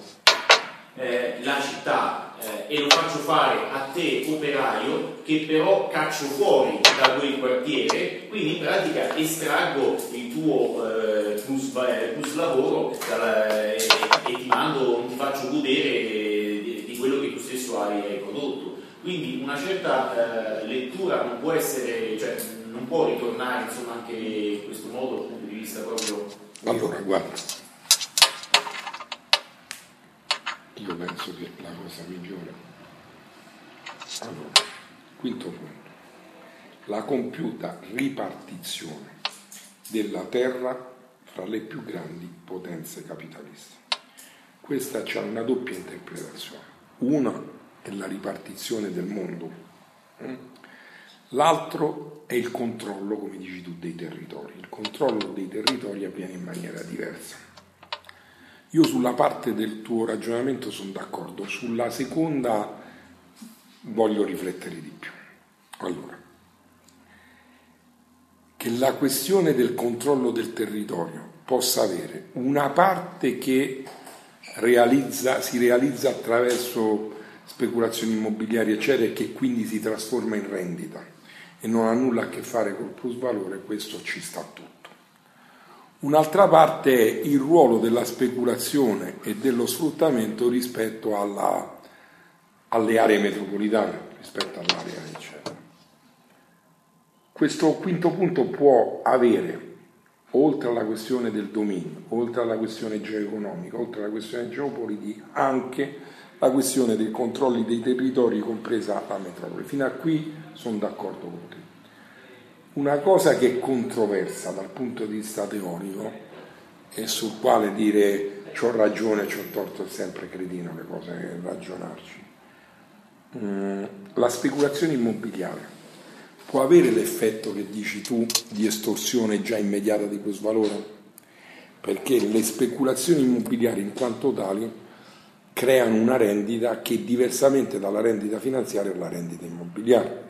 eh, la città eh, e lo faccio fare a te operaio che però caccio fuori da quel quartiere quindi in pratica estraggo il tuo eh, plus, plus, lavoro dalla, e, e, ti mando ti faccio godere di, di quello che tu stesso hai, prodotto quindi una certa eh, lettura non può essere, cioè, non può ritornare insomma, anche in questo modo dal punto di vista proprio. Allora, guarda, io penso che la cosa migliore. Allora, quinto punto, la compiuta ripartizione della terra fra le più grandi potenze capitaliste. Questa ha una doppia interpretazione. Una è la ripartizione del mondo, mm? l'altro è il controllo, come dici tu, dei territori. Il controllo dei territori avviene in maniera diversa. Io sulla parte del tuo ragionamento sono d'accordo, sulla seconda voglio riflettere di più. Allora, che la questione del controllo del territorio possa avere una parte che realizza, si realizza attraverso speculazioni immobiliari eccetera e che quindi si trasforma in rendita e non ha nulla a che fare col plus valore, questo ci sta tutto. Un'altra parte è il ruolo della speculazione e dello sfruttamento rispetto alla, alle aree metropolitane, rispetto all'area eccetera. Questo quinto punto può avere, oltre alla questione del dominio, oltre alla questione geoeconomica, oltre alla questione geopolitica, anche la questione dei controlli dei territori, compresa la metropoli. Fino a qui sono d'accordo con te. Una cosa che è controversa dal punto di vista teorico e sul quale dire ho ragione, ho torto è sempre cretino le cose ragionarci. Mm, la speculazione immobiliare può avere l'effetto che dici tu di estorsione già immediata di plusvalore? Perché le speculazioni immobiliari in quanto tali creano una rendita che diversamente dalla rendita finanziaria è la rendita immobiliare.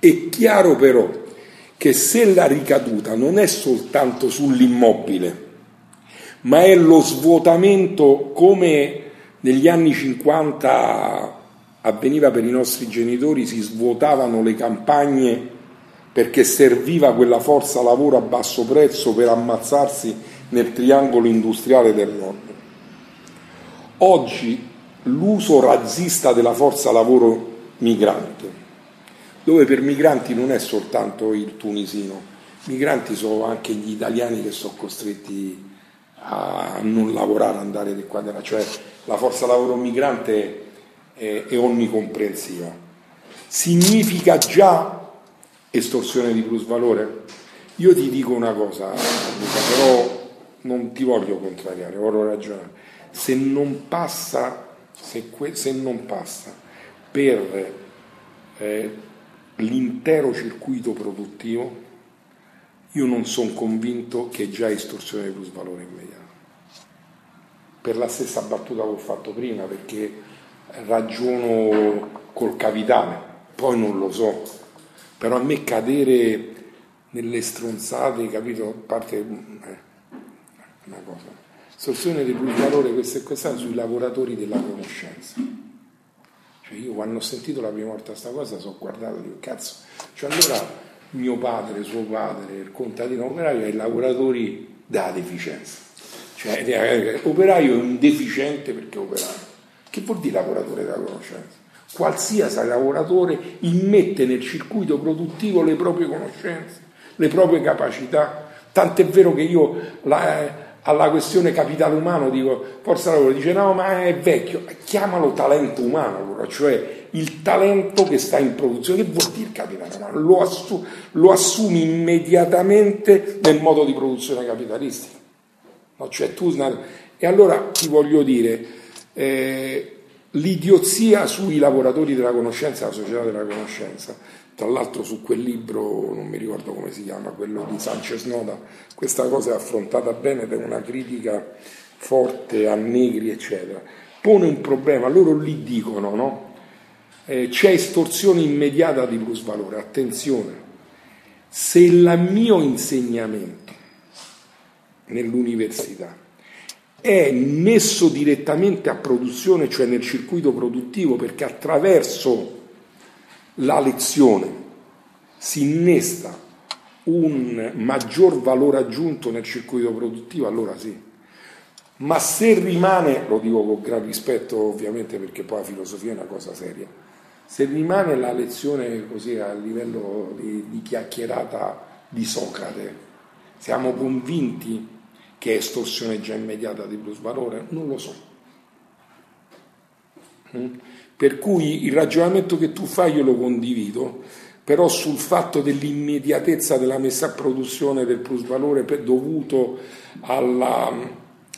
È chiaro però che se la ricaduta non è soltanto sull'immobile, ma è lo svuotamento come negli anni 50 avveniva per i nostri genitori, si svuotavano le campagne perché serviva quella forza lavoro a basso prezzo per ammazzarsi nel triangolo industriale del nord. Oggi l'uso razzista della forza lavoro migrante, dove per migranti non è soltanto il tunisino, migranti sono anche gli italiani che sono costretti a non lavorare, andare di qua là, cioè la forza lavoro migrante è, è onnicomprensiva. Significa già estorsione di plusvalore? Io ti dico una cosa, Luca, però non ti voglio contrariare, vorrò ragionare se non passa, se que, se non passa per eh, l'intero circuito produttivo, io non sono convinto che già estorsione di plus valore immediato. Per la stessa battuta che ho fatto prima, perché ragiono col capitale, poi non lo so, però a me cadere nelle stronzate, capito, a parte eh, una cosa Soluzione di plus valore questo e quest'anno sui lavoratori della conoscenza. Cioè io quando ho sentito la prima volta questa cosa sono guardato e dico cazzo, cioè allora mio padre, suo padre, il contadino operaio è i lavoratori della deficienza. Cioè eh, operaio è un deficiente perché è operaio. Che vuol dire lavoratore della conoscenza? Qualsiasi lavoratore immette nel circuito produttivo le proprie conoscenze, le proprie capacità. Tant'è vero che io la, eh, alla questione capitale umano, dico forza lavoro, dice no ma è vecchio, chiamalo talento umano allora, cioè il talento che sta in produzione, che vuol dire capitale umano? Lo, assu- lo assumi immediatamente nel modo di produzione capitalistica. No? Cioè, tu, e allora ti voglio dire, eh, l'idiozia sui lavoratori della conoscenza, la società della conoscenza. Tra l'altro su quel libro, non mi ricordo come si chiama, quello di Sanchez Noda, questa cosa è affrontata bene per una critica forte a negri, eccetera. Pone un problema, loro lì dicono, no? Eh, c'è estorsione immediata di plusvalore, attenzione, se il mio insegnamento nell'università è messo direttamente a produzione, cioè nel circuito produttivo, perché attraverso la lezione si innesta un maggior valore aggiunto nel circuito produttivo, allora sì. Ma se rimane, lo dico con gran rispetto ovviamente perché poi la filosofia è una cosa seria, se rimane la lezione così a livello di, di chiacchierata di Socrate, siamo convinti che è estorsione già immediata di plusvalore? Non lo so. Mm? Per cui il ragionamento che tu fai io lo condivido, però sul fatto dell'immediatezza della messa a produzione del plusvalore dovuto alla,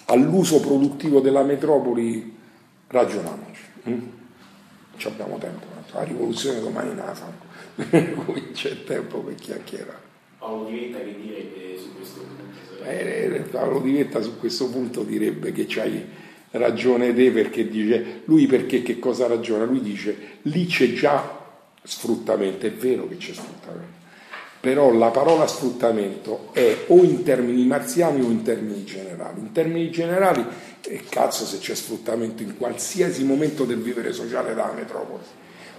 all'uso produttivo della metropoli, ragioniamoci. Mm? Ci abbiamo tempo, la rivoluzione domani nata, cui c'è tempo per chiacchierare. Paolo Diventa che direbbe su questo punto? Eh, Paolo Divetta su questo punto direbbe che c'hai ragione te perché dice lui perché che cosa ragiona? Lui dice lì c'è già sfruttamento, è vero che c'è sfruttamento, però la parola sfruttamento è o in termini marziani o in termini generali. In termini generali, eh, cazzo se c'è sfruttamento in qualsiasi momento del vivere sociale della metropoli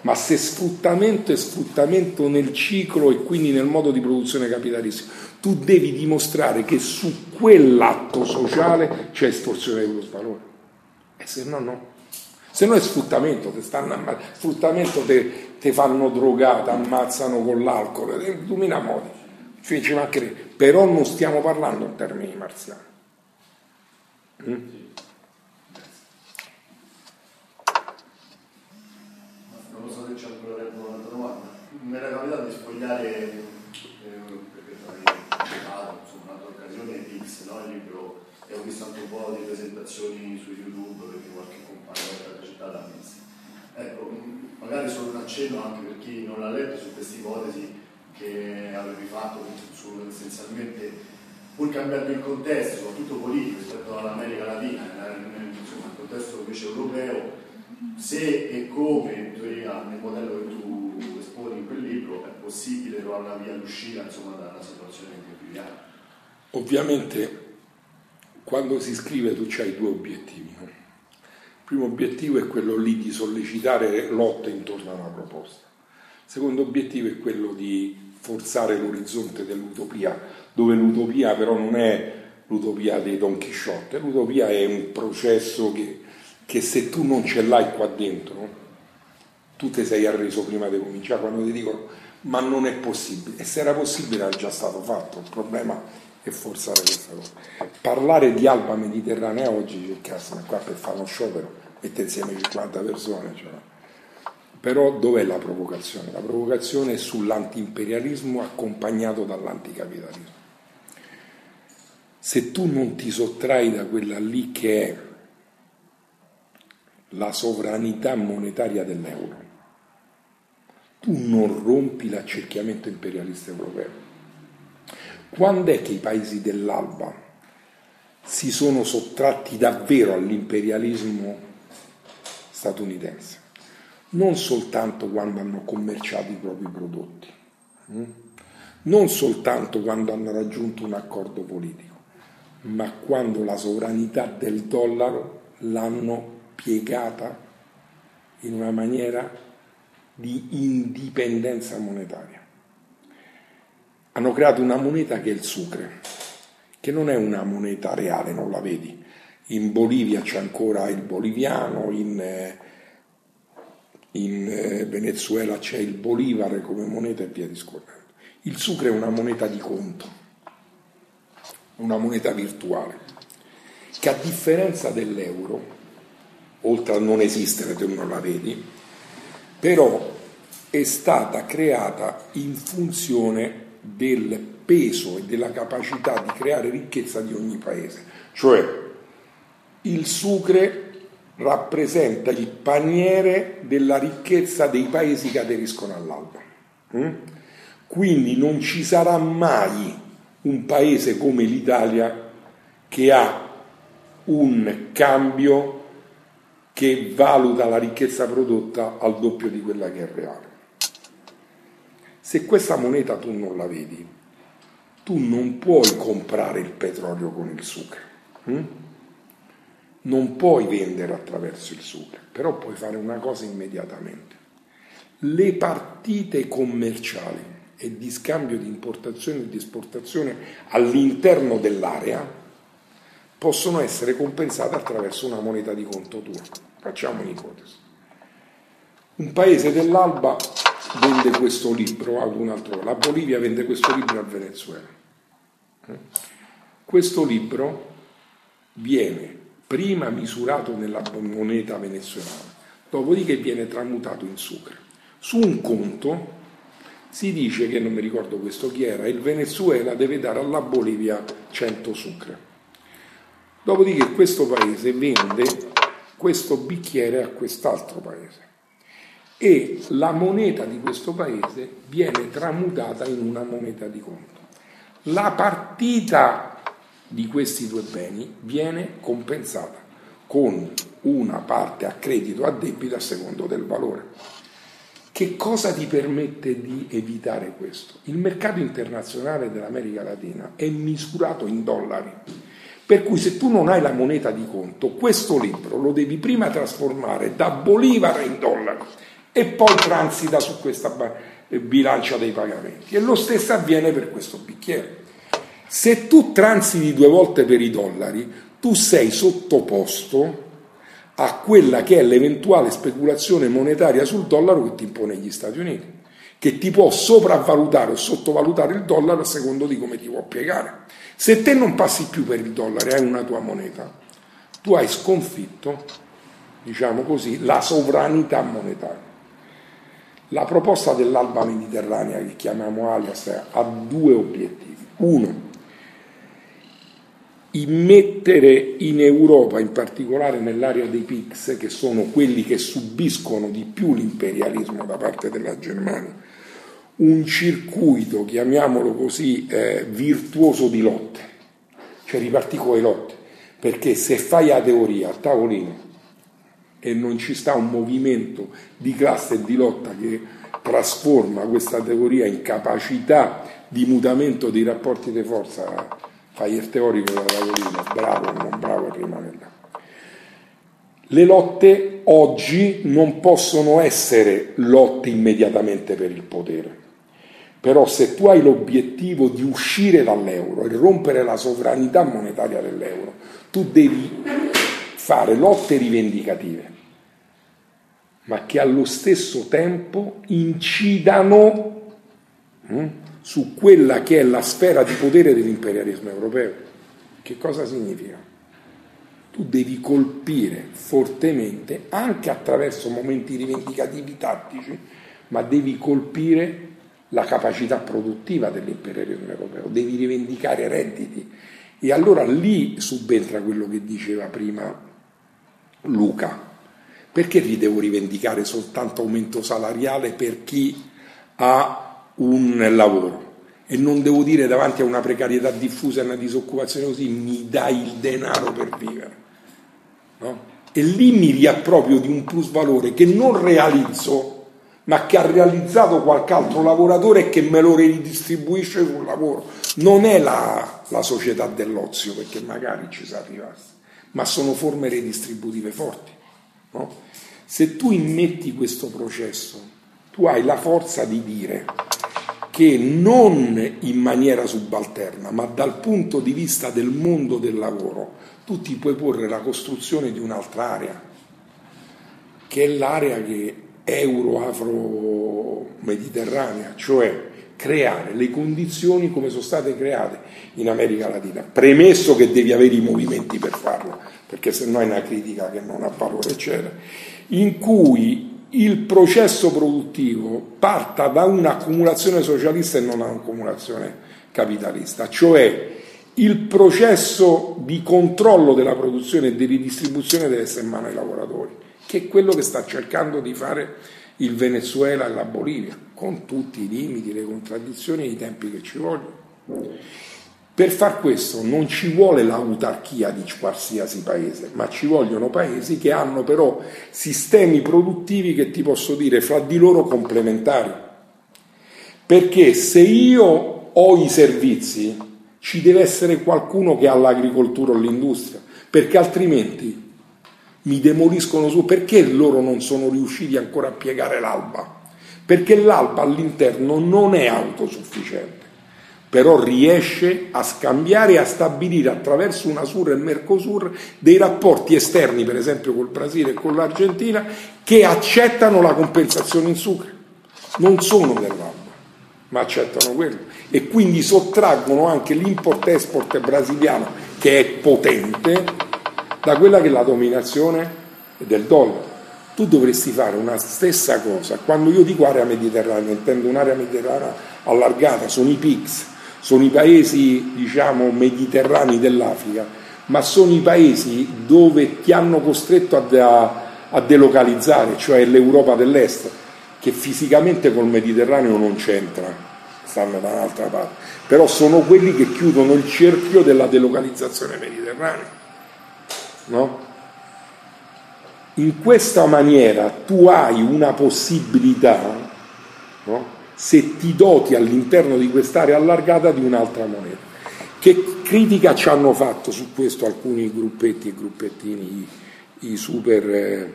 ma se sfruttamento è sfruttamento nel ciclo e quindi nel modo di produzione capitalistico, tu devi dimostrare che su quell'atto sociale c'è estorsione dello valore. Se no, no. Se no è sfruttamento, te stanno amma- sfruttamento te, te fanno drogata, ammazzano con l'alcol, in duemila modi. Ci mancherebbe. Però non stiamo parlando in termini marziani. Mm? mi era capitato di sfogliare eh, perché avevo insomma un'altra occasione X, no? il libro e ho visto anche un po' di presentazioni su YouTube perché qualche compagno era citata a Mizzi. Ecco, magari solo un accenno anche per chi non l'ha letto su queste ipotesi che avevi fatto su, essenzialmente pur cambiando il contesto, soprattutto politico rispetto all'America Latina, insomma, il contesto invece europeo, se e come in teoria nel modello che tu esponi in quel libro è possibile trovare una via d'uscita insomma, dalla situazione in cui viviamo. Ovviamente quando si scrive tu hai due obiettivi. Il primo obiettivo è quello lì di sollecitare lotte intorno a una proposta. Il secondo obiettivo è quello di forzare l'orizzonte dell'utopia, dove l'utopia però non è l'utopia dei Don Chisciotte, l'utopia è un processo che, che se tu non ce l'hai qua dentro, tu ti sei arreso prima di cominciare quando ti dicono ma non è possibile e se era possibile era già stato fatto il problema è forzare questa cosa parlare di alba mediterranea oggi cercassimo qua per fare uno sciopero mette insieme 50 persone cioè. però dov'è la provocazione? la provocazione è sull'antiimperialismo accompagnato dall'anticapitalismo se tu non ti sottrai da quella lì che è la sovranità monetaria dell'euro tu non rompi l'accerchiamento imperialista europeo. Quando è che i paesi dell'Alba si sono sottratti davvero all'imperialismo statunitense? Non soltanto quando hanno commerciato i propri prodotti, hm? non soltanto quando hanno raggiunto un accordo politico, ma quando la sovranità del dollaro l'hanno piegata in una maniera di indipendenza monetaria. Hanno creato una moneta che è il sucre, che non è una moneta reale, non la vedi. In Bolivia c'è ancora il boliviano, in, eh, in eh, Venezuela c'è il bolivare come moneta e via discorrendo. Il sucre è una moneta di conto, una moneta virtuale, che a differenza dell'euro, oltre a non esistere, tu non la vedi, però è stata creata in funzione del peso e della capacità di creare ricchezza di ogni paese. Cioè il sucre rappresenta il paniere della ricchezza dei paesi che aderiscono all'alba. Mm? Quindi non ci sarà mai un paese come l'Italia che ha un cambio che valuta la ricchezza prodotta al doppio di quella che è reale. Se questa moneta tu non la vedi, tu non puoi comprare il petrolio con il sucre. Hm? Non puoi vendere attraverso il sucre, però puoi fare una cosa immediatamente. Le partite commerciali e di scambio di importazione e di esportazione all'interno dell'area possono essere compensate attraverso una moneta di conto tua. Facciamo un'ipotesi. Un paese dell'Alba vende questo libro ad un altro, la Bolivia vende questo libro al Venezuela. Questo libro viene prima misurato nella moneta venezuelana, dopodiché viene tramutato in sucre. Su un conto si dice che non mi ricordo questo chi era, il Venezuela deve dare alla Bolivia 100 sucre. Dopodiché questo paese vende questo bicchiere a quest'altro paese e la moneta di questo paese viene tramutata in una moneta di conto. La partita di questi due beni viene compensata con una parte a credito a debito a secondo del valore. Che cosa ti permette di evitare questo? Il mercato internazionale dell'America Latina è misurato in dollari. Per cui se tu non hai la moneta di conto, questo libro lo devi prima trasformare da bolivare in dollaro e poi transita su questa eh, bilancia dei pagamenti. E lo stesso avviene per questo bicchiere. Se tu transiti due volte per i dollari, tu sei sottoposto a quella che è l'eventuale speculazione monetaria sul dollaro che ti impone gli Stati Uniti, che ti può sopravvalutare o sottovalutare il dollaro a secondo di come ti può piegare. Se te non passi più per il dollaro e hai una tua moneta, tu hai sconfitto, diciamo così, la sovranità monetaria. La proposta dell'alba mediterranea che chiamiamo Alias ha due obiettivi. Uno, immettere in Europa, in particolare nell'area dei PIX, che sono quelli che subiscono di più l'imperialismo da parte della Germania, un circuito, chiamiamolo così, eh, virtuoso di lotte, cioè riparti con le lotte, perché se fai la teoria a tavolino e non ci sta un movimento di classe e di lotta che trasforma questa teoria in capacità di mutamento dei rapporti di forza, fai il teorico da tavolino, bravo o non bravo, rimane là. Le lotte oggi non possono essere lotte immediatamente per il potere, però se tu hai l'obiettivo di uscire dall'euro e rompere la sovranità monetaria dell'euro, tu devi fare lotte rivendicative, ma che allo stesso tempo incidano hm, su quella che è la sfera di potere dell'imperialismo europeo. Che cosa significa? Tu devi colpire fortemente, anche attraverso momenti rivendicativi tattici, ma devi colpire la capacità produttiva dell'imperialismo europeo, devi rivendicare redditi. E allora lì subentra quello che diceva prima Luca. Perché vi devo rivendicare soltanto aumento salariale per chi ha un lavoro? E non devo dire davanti a una precarietà diffusa e una disoccupazione così, mi dai il denaro per vivere. No? E lì mi riapproprio di un plusvalore che non realizzo, ma che ha realizzato qualche altro lavoratore e che me lo ridistribuisce sul lavoro. Non è la, la società dell'ozio, perché magari ci si arrivasse ma sono forme redistributive forti. No? Se tu immetti questo processo, tu hai la forza di dire che non in maniera subalterna, ma dal punto di vista del mondo del lavoro, tu ti puoi porre la costruzione di un'altra area, che è l'area che euro-afro-mediterranea, cioè creare le condizioni come sono state create in America Latina, premesso che devi avere i movimenti per farlo, perché se no è una critica che non ha valore, eccetera, in cui il processo produttivo parta da un'accumulazione socialista e non da un'accumulazione capitalista, cioè il processo di controllo della produzione e di ridistribuzione deve essere in mano ai lavoratori, che è quello che sta cercando di fare il Venezuela e la Bolivia, con tutti i limiti, le contraddizioni e i tempi che ci vogliono. Per far questo non ci vuole l'autarchia di qualsiasi paese, ma ci vogliono paesi che hanno però sistemi produttivi che ti posso dire fra di loro complementari. Perché se io ho i servizi, ci deve essere qualcuno che ha l'agricoltura o l'industria, perché altrimenti mi demoliscono su. Perché loro non sono riusciti ancora a piegare l'alba? Perché l'alba all'interno non è autosufficiente però riesce a scambiare e a stabilire attraverso una Sur e Mercosur dei rapporti esterni, per esempio col Brasile e con l'Argentina, che accettano la compensazione in sucre. Non sono dell'alba, ma accettano quello. E quindi sottraggono anche l'import-export brasiliano, che è potente, da quella che è la dominazione del dollaro. Tu dovresti fare una stessa cosa. Quando io dico area mediterranea, intendo un'area mediterranea allargata, sono i PICS, sono i paesi diciamo mediterranei dell'Africa, ma sono i paesi dove ti hanno costretto a, a delocalizzare, cioè l'Europa dell'Est, che fisicamente col Mediterraneo non c'entra, stanno da un'altra parte, però sono quelli che chiudono il cerchio della delocalizzazione mediterranea. No? In questa maniera tu hai una possibilità no? se ti doti all'interno di quest'area allargata di un'altra moneta. Che critica ci hanno fatto su questo alcuni gruppetti e gruppettini, i, i, super, eh,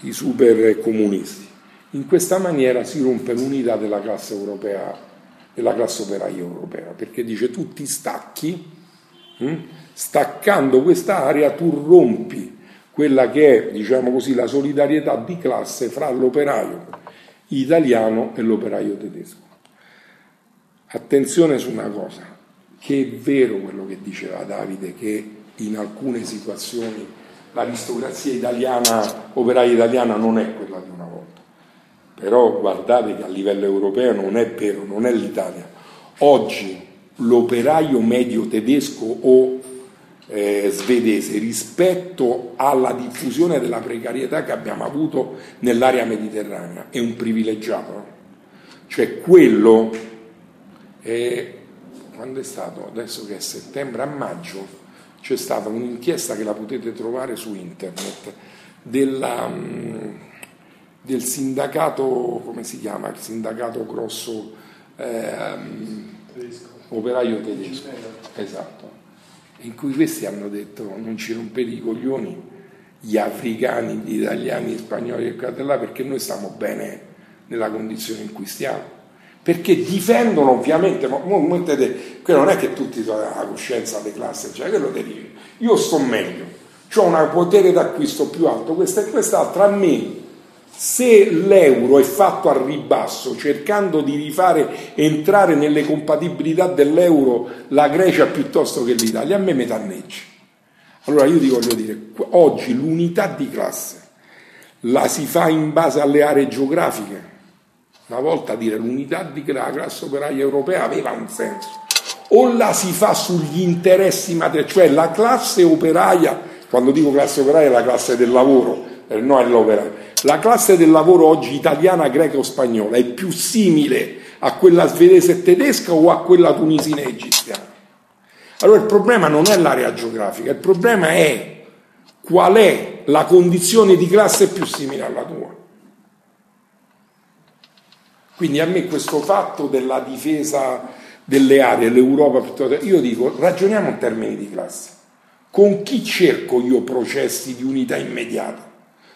i super comunisti? In questa maniera si rompe l'unità della classe europea, della classe operaia europea, perché dice tu ti stacchi, hm? Staccando questa area tu rompi quella che è, diciamo così, la solidarietà di classe fra l'operaio italiano e l'operaio tedesco. Attenzione su una cosa, che è vero quello che diceva Davide, che in alcune situazioni l'aristocrazia italiana, operaia italiana non è quella di una volta. Però guardate che a livello europeo non è vero, non è l'Italia. Oggi l'operaio medio tedesco o eh, svedese rispetto alla diffusione della precarietà che abbiamo avuto nell'area mediterranea è un privilegiato. Cioè quello, è, quando è stato, adesso che è settembre a maggio, c'è stata un'inchiesta che la potete trovare su internet della, mm, del sindacato, come si chiama? Il sindacato grosso eh, operaio tedesco. Esatto in cui questi hanno detto non ci rompete i coglioni gli africani, gli italiani, gli spagnoli e là perché noi stiamo bene nella condizione in cui stiamo. Perché difendono ovviamente, ma mettete, quello non è che tutti hanno la coscienza delle classi, cioè quello te io sto meglio, ho un potere d'acquisto più alto, questa e quest'altra, a me se l'euro è fatto a ribasso, cercando di rifare entrare nelle compatibilità dell'euro la Grecia piuttosto che l'Italia, a me mi danneggi. Allora io ti voglio dire, oggi l'unità di classe la si fa in base alle aree geografiche. Una volta dire l'unità di classe operaia europea aveva un senso. O la si fa sugli interessi materiali, cioè la classe operaia, quando dico classe operaia è la classe del lavoro, eh, no è l'operaio la classe del lavoro oggi italiana, greca o spagnola è più simile a quella svedese e tedesca o a quella tunisina e egiziana? Allora il problema non è l'area geografica, il problema è qual è la condizione di classe più simile alla tua. Quindi a me questo fatto della difesa delle aree, l'Europa piuttosto, io dico ragioniamo in termini di classe. Con chi cerco io processi di unità immediata?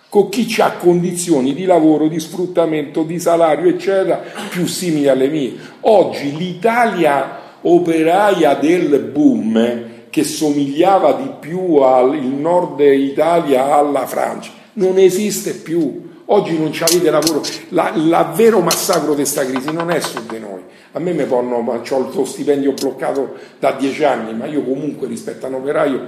Con chi ha condizioni di lavoro, di sfruttamento, di salario, eccetera, più simili alle mie. Oggi l'Italia operaia del boom, che somigliava di più al nord Italia alla Francia, non esiste più. Oggi non avete lavoro. La, la vero massacro di questa crisi non è su di noi. A me mi fanno, ho il suo stipendio bloccato da dieci anni, ma io comunque rispetto a un operaio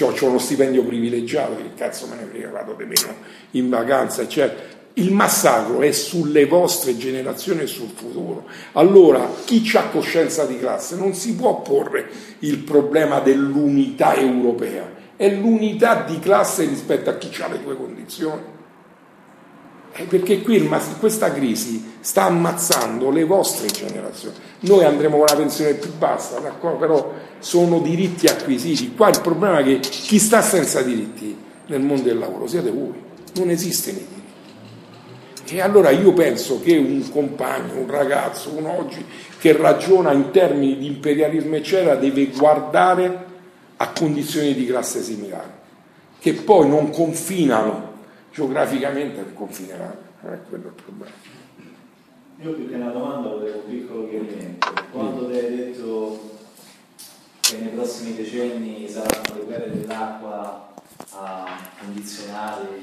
ho, uno stipendio privilegiato, che cazzo me ne frega, vado di meno in vacanza, eccetera. il massacro è sulle vostre generazioni e sul futuro. Allora, chi ha coscienza di classe non si può porre il problema dell'unità europea, è l'unità di classe rispetto a chi ha le tue condizioni. Eh, perché qui questa crisi sta ammazzando le vostre generazioni. Noi andremo con la pensione più bassa, però sono diritti acquisiti. Qua il problema è che chi sta senza diritti nel mondo del lavoro siete voi, non esistono i diritti. E allora io penso che un compagno, un ragazzo, un oggi che ragiona in termini di imperialismo eccetera deve guardare a condizioni di classe similari, che poi non confinano geograficamente, ma confineranno. Non è quello il problema. Io più che una domanda volevo un piccolo chiarimento. Quando mm. hai detto che nei prossimi decenni saranno le guerre dell'acqua a condizionare